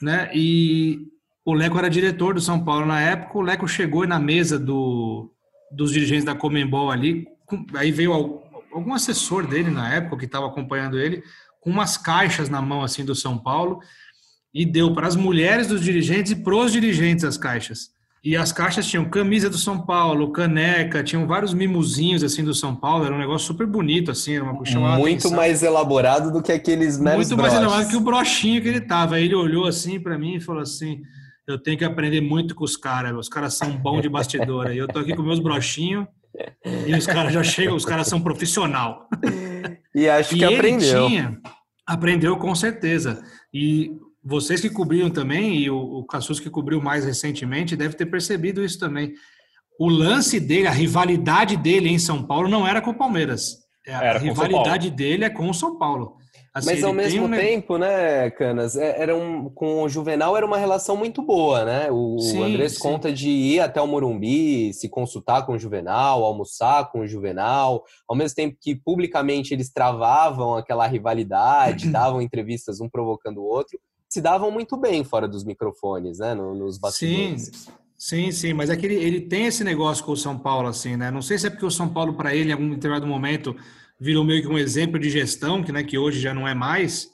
né? E o Leco era diretor do São Paulo na época. O Leco chegou na mesa do, dos dirigentes da Comembol ali. Aí veio algum assessor dele na época que estava acompanhando ele com umas caixas na mão assim do São Paulo e deu para as mulheres dos dirigentes e para os dirigentes as caixas. E as caixas tinham camisa do São Paulo, caneca, tinham vários mimozinhos assim do São Paulo, era um negócio super bonito assim, era uma Muito atenção. mais elaborado do que aqueles meros Muito broches. mais elaborado que o brochinho que ele tava. Aí ele olhou assim para mim e falou assim: "Eu tenho que aprender muito com os caras, os caras são bons de bastidor. Aí eu tô aqui com meus brochinhos e os caras já chegam, os caras são profissional". E acho que e aprendeu. Tinha, aprendeu com certeza. E vocês que cobriram também, e o, o Cassus que cobriu mais recentemente, deve ter percebido isso também. O lance dele, a rivalidade dele em São Paulo não era com o Palmeiras. É, a rivalidade dele é com o São Paulo. Assim, Mas ao mesmo um tempo, né, Canas, é- era um, com o Juvenal era uma relação muito boa, né? O Sim, Andrés sim. conta de ir até o Morumbi, se consultar com o Juvenal, almoçar com o Juvenal, ao mesmo tempo que publicamente eles travavam aquela rivalidade, davam entrevistas um provocando o outro, se davam muito bem fora dos microfones, né, no- nos Sim, bastidores. sim, sim, mas é que ele, ele tem esse negócio com o São Paulo, assim, né? Não sei se é porque o São Paulo, para ele, em algum determinado momento, virou meio que um exemplo de gestão, que, né, que hoje já não é mais,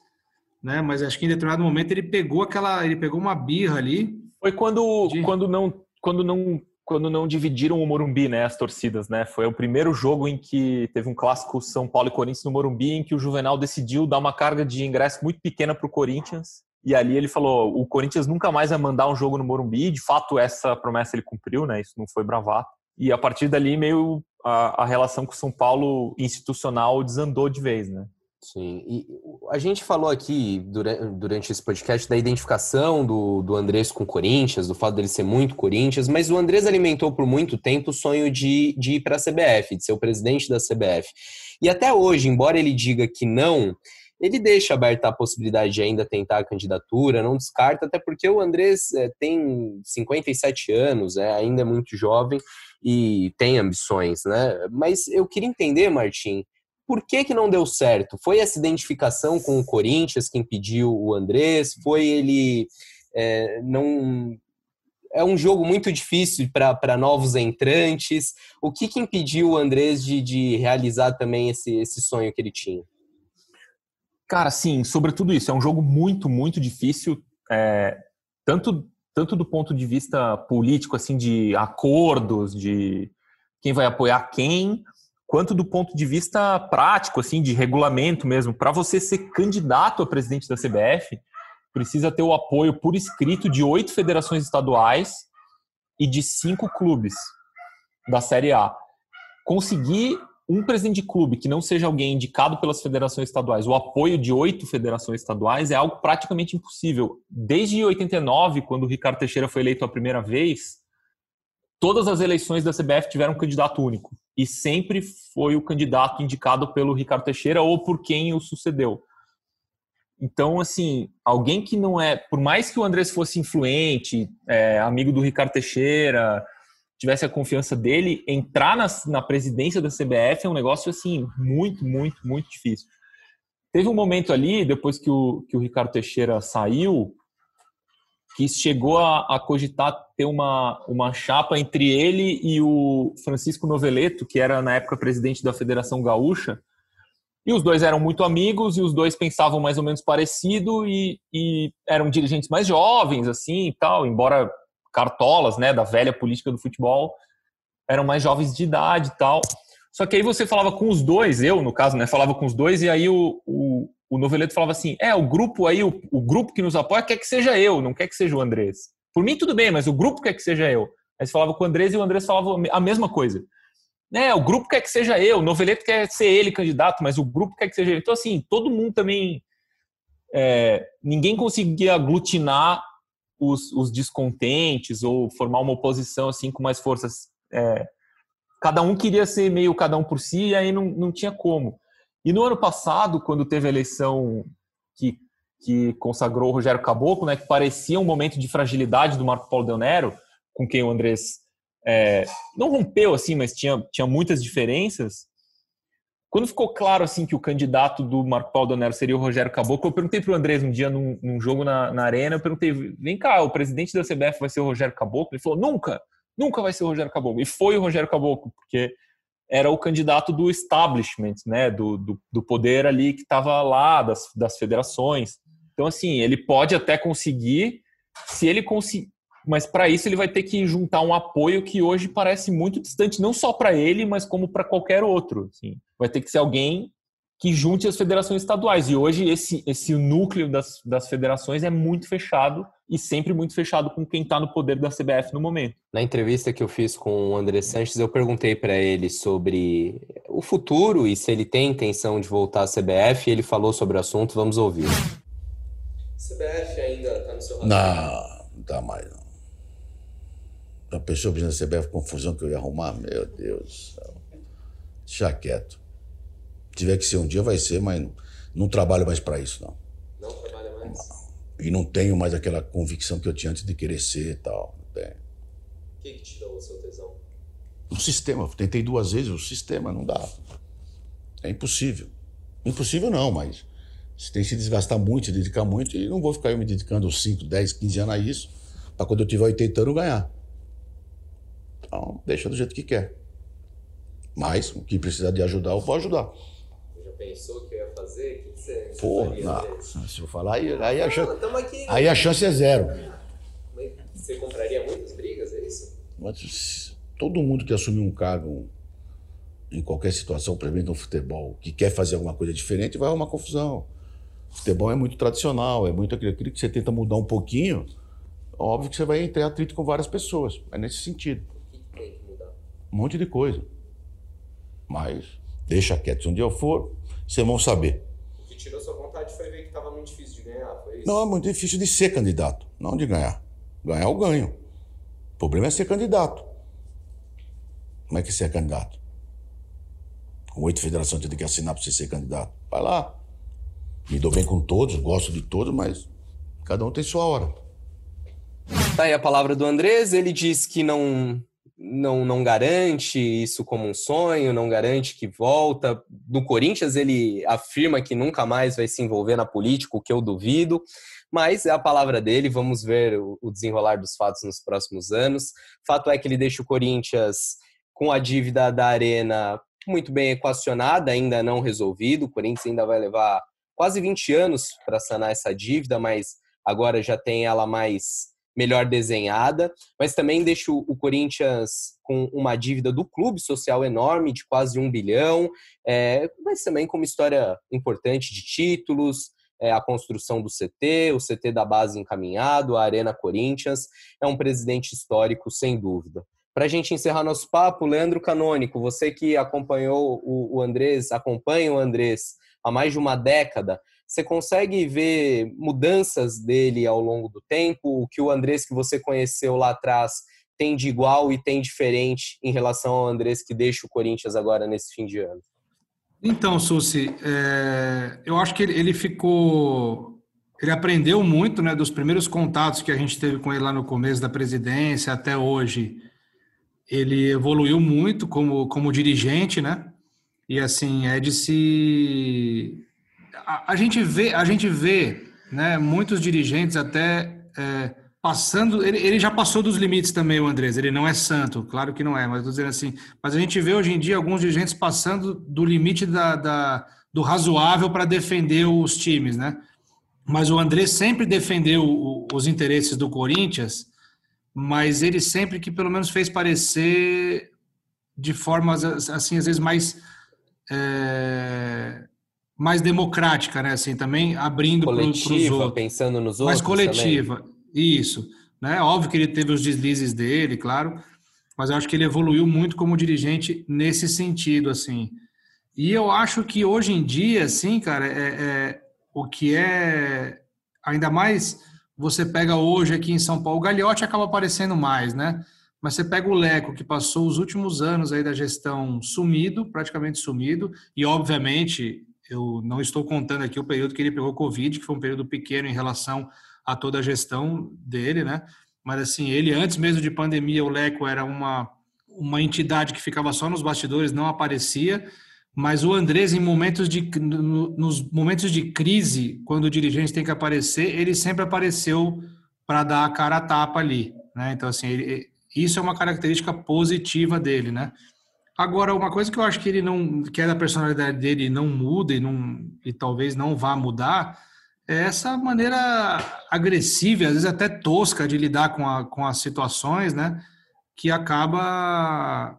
né? Mas acho que em determinado momento ele pegou aquela, ele pegou uma birra ali. Foi quando, quando não quando não quando não dividiram o Morumbi, né, as torcidas, né? Foi o primeiro jogo em que teve um clássico São Paulo e Corinthians no Morumbi, em que o Juvenal decidiu dar uma carga de ingresso muito pequena para o Corinthians. E ali ele falou: o Corinthians nunca mais vai mandar um jogo no Morumbi. De fato, essa promessa ele cumpriu, né? Isso não foi bravata. E a partir dali, meio a, a relação com o São Paulo institucional desandou de vez, né? Sim, e a gente falou aqui durante, durante esse podcast da identificação do, do Andrés com o Corinthians, do fato dele ser muito Corinthians, mas o Andrés alimentou por muito tempo o sonho de, de ir para a CBF, de ser o presidente da CBF. E até hoje, embora ele diga que não, ele deixa aberta a possibilidade de ainda tentar a candidatura, não descarta, até porque o Andrés é, tem 57 anos, é, ainda é muito jovem e tem ambições, né? Mas eu queria entender, Martim, por que, que não deu certo? Foi essa identificação com o Corinthians que impediu o Andrés? Foi ele é, não. É um jogo muito difícil para novos entrantes. O que, que impediu o Andrés de, de realizar também esse, esse sonho que ele tinha? Cara, sim, sobretudo isso. É um jogo muito, muito difícil, é, tanto, tanto do ponto de vista político, assim, de acordos, de quem vai apoiar quem, quanto do ponto de vista prático, assim, de regulamento mesmo. Para você ser candidato a presidente da CBF, precisa ter o apoio por escrito de oito federações estaduais e de cinco clubes da Série A. Conseguir um presidente de clube que não seja alguém indicado pelas federações estaduais, o apoio de oito federações estaduais é algo praticamente impossível. Desde 89, quando o Ricardo Teixeira foi eleito a primeira vez, todas as eleições da CBF tiveram um candidato único. E sempre foi o candidato indicado pelo Ricardo Teixeira ou por quem o sucedeu. Então, assim, alguém que não é. Por mais que o Andrés fosse influente, é, amigo do Ricardo Teixeira, tivesse a confiança dele, entrar na, na presidência da CBF é um negócio, assim, muito, muito, muito difícil. Teve um momento ali, depois que o, que o Ricardo Teixeira saiu, que chegou a, a cogitar ter uma, uma chapa entre ele e o Francisco Noveleto, que era na época presidente da Federação Gaúcha, e os dois eram muito amigos e os dois pensavam mais ou menos parecido e, e eram dirigentes mais jovens, assim, e tal, embora cartolas, né, da velha política do futebol, eram mais jovens de idade e tal. Só que aí você falava com os dois, eu, no caso, né, falava com os dois e aí o, o, o Noveleto falava assim, é, o grupo aí, o, o grupo que nos apoia quer que seja eu, não quer que seja o Andrés. Por mim tudo bem, mas o grupo quer que seja eu. Aí você falava com o Andrés e o Andrés falava a mesma coisa. É, o grupo quer que seja eu, o Noveleto quer ser ele candidato, mas o grupo quer que seja ele. Então, assim, todo mundo também. É, ninguém conseguia aglutinar os, os, descontentes ou formar uma oposição assim com mais forças. É, cada um queria ser meio cada um por si e aí não, não tinha como. E no ano passado, quando teve a eleição que, que consagrou o Rogério Caboclo, né, que parecia um momento de fragilidade do Marco Paulo Del Nero, com quem o Andrés é, não rompeu assim, mas tinha, tinha muitas diferenças. Quando ficou claro assim que o candidato do Marco Paulo Donero seria o Rogério Caboclo, eu perguntei para o Andrés um dia num, num jogo na, na, arena, eu perguntei, vem cá, o presidente da CBF vai ser o Rogério Caboclo? Ele falou, nunca, nunca vai ser o Rogério Caboclo. E foi o Rogério Caboclo, porque era o candidato do establishment, né, do, do, do poder ali que estava lá, das, das federações. Então, assim, ele pode até conseguir, se ele conseguir, mas para isso ele vai ter que juntar um apoio que hoje parece muito distante, não só para ele, mas como para qualquer outro. Assim. Vai ter que ser alguém que junte as federações estaduais. E hoje esse, esse núcleo das, das federações é muito fechado e sempre muito fechado com quem está no poder da CBF no momento. Na entrevista que eu fiz com o André Sanches, eu perguntei para ele sobre o futuro e se ele tem intenção de voltar à CBF. Ele falou sobre o assunto. Vamos ouvir. CBF ainda está no seu radar? Não, não está mais não. A pessoa pedindo a CBF, confusão que eu ia arrumar, meu Deus do céu. Deixa quieto. Se tiver que ser um dia, vai ser, mas Não trabalho mais para isso, não. Não trabalha mais? E não tenho mais aquela convicção que eu tinha antes de querer ser e tal. Não tenho. O que, que tirou o seu tesão? O sistema, tentei duas vezes, o sistema não dá. É impossível. Impossível não, mas você tem que se desgastar muito, se dedicar muito, e não vou ficar eu me dedicando 5, 10, 15 anos a isso, para quando eu tiver 80 anos ganhar. Então, deixa do jeito que quer. Mas, o que precisar de ajudar, eu vou ajudar. Já pensou o que eu ia fazer? O que, você desse? se eu falar, aí, aí, a chance, aí a chance é zero. Você compraria muitas brigas, é isso? Mas todo mundo que assumir um cargo em qualquer situação, exemplo, no futebol, que quer fazer alguma coisa diferente, vai arrumar confusão. Futebol é muito tradicional, é muito aquilo, aquilo que você tenta mudar um pouquinho, óbvio que você vai entrar em atrito com várias pessoas. É nesse sentido. Tem que mudar? Um monte de coisa. Mas deixa quieto. Se um dia eu for, vocês vão saber. O que tirou sua vontade foi ver que tava muito difícil de ganhar, foi isso? Não, é muito difícil de ser candidato, não de ganhar. Ganhar eu ganho. O problema é ser candidato. Como é que você é candidato? Com oito federações tem que assinar para você ser candidato. Vai lá. Me dou bem com todos, gosto de todos, mas cada um tem sua hora. Tá aí a palavra do Andrés, ele diz que não, não, não garante isso como um sonho, não garante que volta. No Corinthians ele afirma que nunca mais vai se envolver na política, o que eu duvido, mas é a palavra dele, vamos ver o, desenrolar dos fatos nos próximos anos. Fato é que ele deixa o Corinthians com a dívida da Arena muito bem equacionada, ainda não resolvido. O Corinthians ainda vai levar quase 20 anos para sanar essa dívida, mas agora já tem ela mais melhor desenhada, mas também deixa o Corinthians com uma dívida do clube social enorme, de quase um bilhão, é, mas também com uma história importante de títulos, é, a construção do CT, o CT da base encaminhado, a Arena Corinthians, é um presidente histórico, sem dúvida. Para a gente encerrar nosso papo, Leandro Canônico, você que acompanhou o, Andrés, acompanha o Andrés há mais de uma década, você consegue ver mudanças dele ao longo do tempo? O que o Andrés que você conheceu lá atrás tem de igual e tem diferente em relação ao Andrés que deixa o Corinthians agora nesse fim de ano? Então, Susi, é, eu acho que ele, ficou. Ele aprendeu muito né, dos primeiros contatos que a gente teve com ele lá no começo da presidência até hoje. Ele evoluiu muito como, como dirigente, né? E assim, é de se. A, gente vê, a gente vê né, muitos dirigentes até é, passando. Ele, ele já passou dos limites também, o Andrés. Ele não é santo, claro que não é, mas estou dizendo assim. Mas a gente vê hoje em dia alguns dirigentes passando do limite da, da do razoável para defender os times, né? Mas o Andrés sempre defendeu os interesses do Corinthians, mas ele sempre que pelo menos fez parecer de formas assim às vezes mais é, mais democrática, né? Assim, também abrindo para os outros. pensando nos outros. Mais coletiva, também. isso. Né? Óbvio que ele teve os deslizes dele, claro, mas eu acho que ele evoluiu muito como dirigente nesse sentido, assim. E eu acho que hoje em dia, assim, cara, é, é o que é ainda mais você pega hoje aqui em São Paulo, o Gagliotti acaba aparecendo mais, né? Mas você pega o Leco, que passou os últimos anos aí da gestão sumido, praticamente sumido, e obviamente eu não estou contando aqui o período que ele pegou Covid, que foi um período pequeno em relação a toda a gestão dele, né? Mas assim, ele antes mesmo de pandemia, o Leco era uma, uma entidade que ficava só nos bastidores, não aparecia, mas o Andrés, em momentos de, nos momentos de crise, quando o dirigente tem que aparecer, ele sempre apareceu para dar a cara a tapa ali. Né? Então, assim, ele, isso é uma característica positiva dele, né? Agora, uma coisa que eu acho que ele não, que é da personalidade dele não muda e, não, e talvez não vá mudar, é essa maneira agressiva, às vezes até tosca de lidar com, a, com as situações, né? Que acaba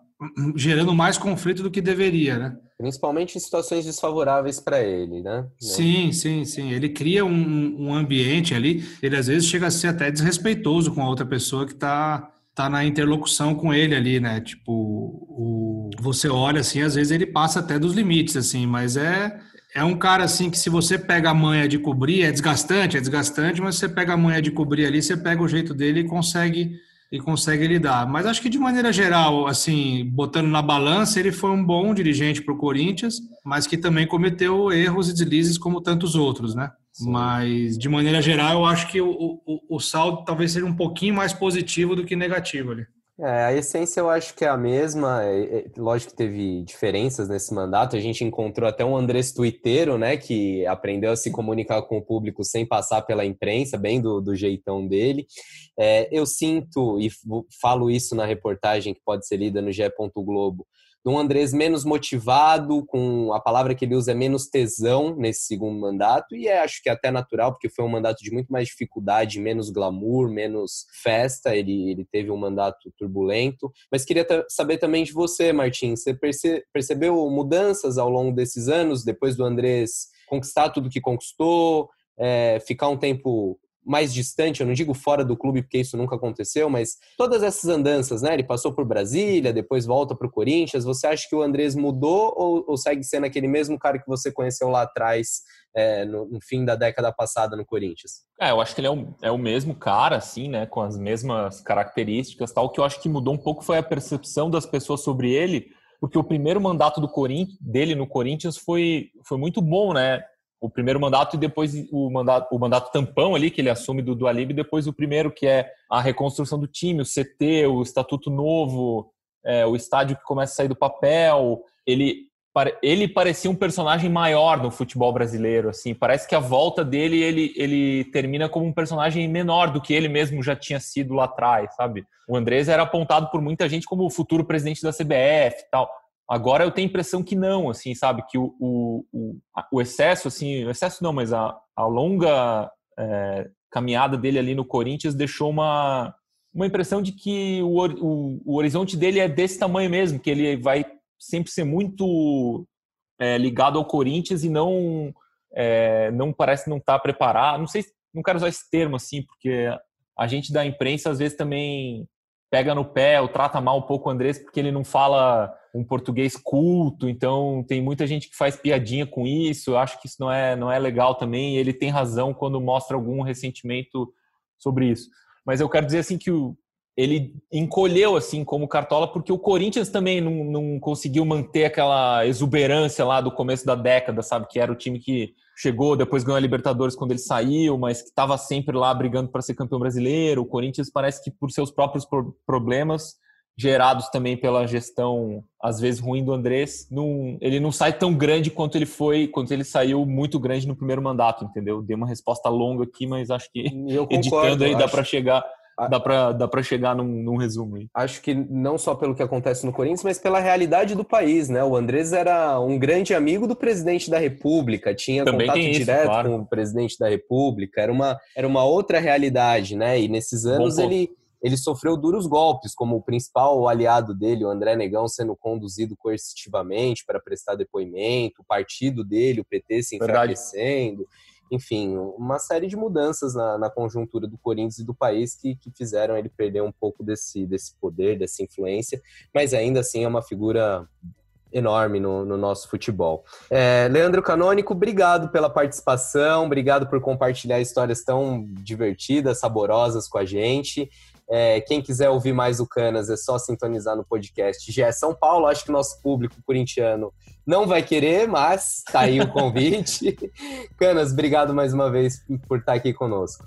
gerando mais conflito do que deveria, né? Principalmente em situações desfavoráveis para ele, né? Sim, sim, sim. Ele cria um, um ambiente ali, ele às vezes chega a ser até desrespeitoso com a outra pessoa que está tá na interlocução com ele ali, né? Tipo, o, você olha assim, às vezes ele passa até dos limites, assim, mas é é um cara assim que se você pega a manha de cobrir, é desgastante, é desgastante, mas você pega a manha de cobrir ali, você pega o jeito dele e consegue e consegue lidar. Mas acho que de maneira geral, assim, botando na balança, ele foi um bom dirigente para o Corinthians, mas que também cometeu erros e deslizes como tantos outros, né? Sim. Mas de maneira geral, eu acho que o, o, o saldo talvez seja um pouquinho mais positivo do que negativo ali. É, a essência eu acho que é a mesma. É, é, lógico que teve diferenças nesse mandato. A gente encontrou até um Andrés Tuiteiro, né, que aprendeu a se comunicar com o público sem passar pela imprensa, bem do, do jeitão dele. É, eu sinto, e falo isso na reportagem que pode ser lida no G. Globo, um Andrés menos motivado, com a palavra que ele usa é menos tesão nesse segundo mandato, e é, acho que é até natural, porque foi um mandato de muito mais dificuldade, menos glamour, menos festa, ele, ele teve um mandato turbulento. Mas queria saber também de você, Martins, você perce percebeu mudanças ao longo desses anos, depois do Andrés conquistar tudo que conquistou, é, ficar um tempo mais distante, eu não digo fora do clube porque isso nunca aconteceu, mas todas essas andanças, né? Ele passou por Brasília, depois volta para o Corinthians. Você acha que o Andrés mudou ou, ou, segue sendo aquele mesmo cara que você conheceu lá atrás, é, no, no, fim da década passada no Corinthians? É, eu acho que ele é o, é o mesmo cara, assim, né? Com as mesmas características, tal. O que eu acho que mudou um pouco foi a percepção das pessoas sobre ele, porque o primeiro mandato do Corinthians, dele no Corinthians foi, foi muito bom, né? O primeiro mandato e depois o mandato, o mandato tampão ali que ele assume do, do Alib, e depois o primeiro que é a reconstrução do time, o CT, o estatuto novo, é, o estádio que começa a sair do papel. Ele, ele parecia um personagem maior no futebol brasileiro, assim. Parece que a volta dele ele, ele termina como um personagem menor do que ele mesmo já tinha sido lá atrás, sabe? O Andrés era apontado por muita gente como o futuro presidente da CBF tal. Agora eu tenho a impressão que não, assim, sabe? Que o, o, o excesso, assim, o excesso não, mas a, a longa é, caminhada dele ali no Corinthians deixou uma, uma impressão de que o, o, o, horizonte dele é desse tamanho mesmo, que ele vai sempre ser muito é, ligado ao Corinthians e não é, não parece não estar tá preparado. Não sei, não quero usar esse termo assim, porque a gente da imprensa às vezes também pega no pé ou trata mal um pouco o Andrés porque ele não fala um português culto, então tem muita gente que faz piadinha com isso. Eu acho que isso não é, não é legal também. E ele tem razão quando mostra algum ressentimento sobre isso. Mas eu quero dizer assim que o, ele encolheu assim como cartola porque o Corinthians também não, não conseguiu manter aquela exuberância lá do começo da década, sabe? Que era o time que chegou, depois ganhou a Libertadores quando ele saiu, mas que estava sempre lá brigando para ser campeão brasileiro. O Corinthians parece que por seus próprios problemas gerados também pela gestão às vezes ruim do Andrés, não, ele não sai tão grande quanto ele foi, quanto ele saiu muito grande no primeiro mandato, entendeu? Dei uma resposta longa aqui, mas acho que concordo, editando aí dá para chegar dá para dá para chegar num, num, resumo aí. Acho que não só pelo que acontece no Corinthians, mas pela realidade do país, né? O Andrés era um grande amigo do presidente da República, tinha Também contato isso, direto claro. com o presidente da República, era uma, era uma outra realidade, né? E nesses anos ele ele sofreu duros golpes, como o principal aliado dele, o André Negão, sendo conduzido coercitivamente para prestar depoimento, o partido dele, o PT, se enfraquecendo. Verdade. Enfim, uma série de mudanças na, na, conjuntura do Corinthians e do país que, que fizeram ele perder um pouco desse, desse poder, dessa influência, mas ainda assim é uma figura enorme no, no nosso futebol. É, Leandro Canônico, obrigado pela participação, obrigado por compartilhar histórias tão divertidas, saborosas com a gente. É, quem quiser ouvir mais o Canas é só sintonizar no podcast. Já é São Paulo, acho que nosso público corintiano não vai querer, mas tá aí o convite. Canas, obrigado mais uma vez por estar aqui conosco.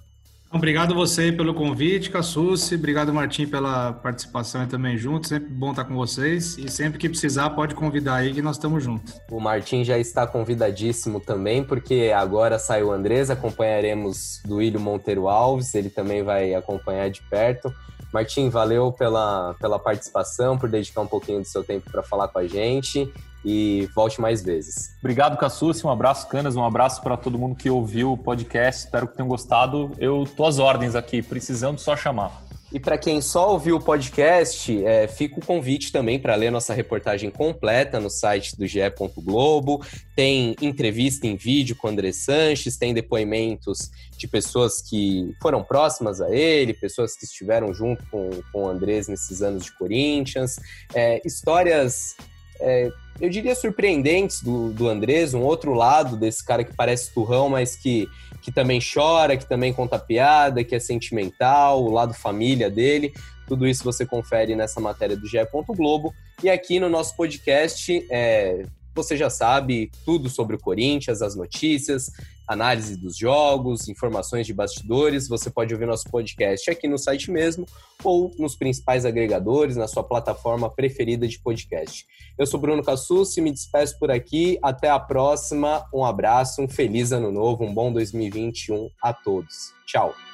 Obrigado você pelo convite, Cassucci. Obrigado, Martim, pela participação e também junto. Sempre bom estar com vocês. E sempre que precisar, pode convidar aí que nós estamos juntos. O Martim já está convidadíssimo também, porque agora sai o Andrés, acompanharemos do Ilho Monteiro Alves, ele também vai acompanhar de perto. Martim, valeu pela, pela participação, por dedicar um pouquinho do seu tempo para falar com a gente e volte mais vezes. Obrigado, Cassucci. Um abraço, Canas. Um abraço para todo mundo que ouviu o podcast. Espero que tenham gostado. Eu tô às ordens aqui, precisando só chamar. E para quem só ouviu o podcast, é, fica o convite também para ler nossa reportagem completa no site do GE. Globo. Tem entrevista em vídeo com o André Sanches, tem depoimentos de pessoas que foram próximas a ele, pessoas que estiveram junto com, com o Andrés nesses anos de Corinthians, é, histórias. É, eu diria, surpreendentes do, do Andrés, um outro lado desse cara que parece turrão, mas que, que também chora, que também conta piada, que é sentimental, o lado família dele. Tudo isso você confere nessa matéria do GE. Globo. E aqui no nosso podcast, é, você já sabe tudo sobre o Corinthians, as notícias, análise dos jogos, informações de bastidores. Você pode ouvir nosso podcast aqui no site mesmo ou nos principais agregadores, na sua plataforma preferida de podcast. Eu sou Bruno Cassucci, me despeço por aqui. Até a próxima. Um abraço, um feliz ano novo, um bom 2021 a todos. Tchau.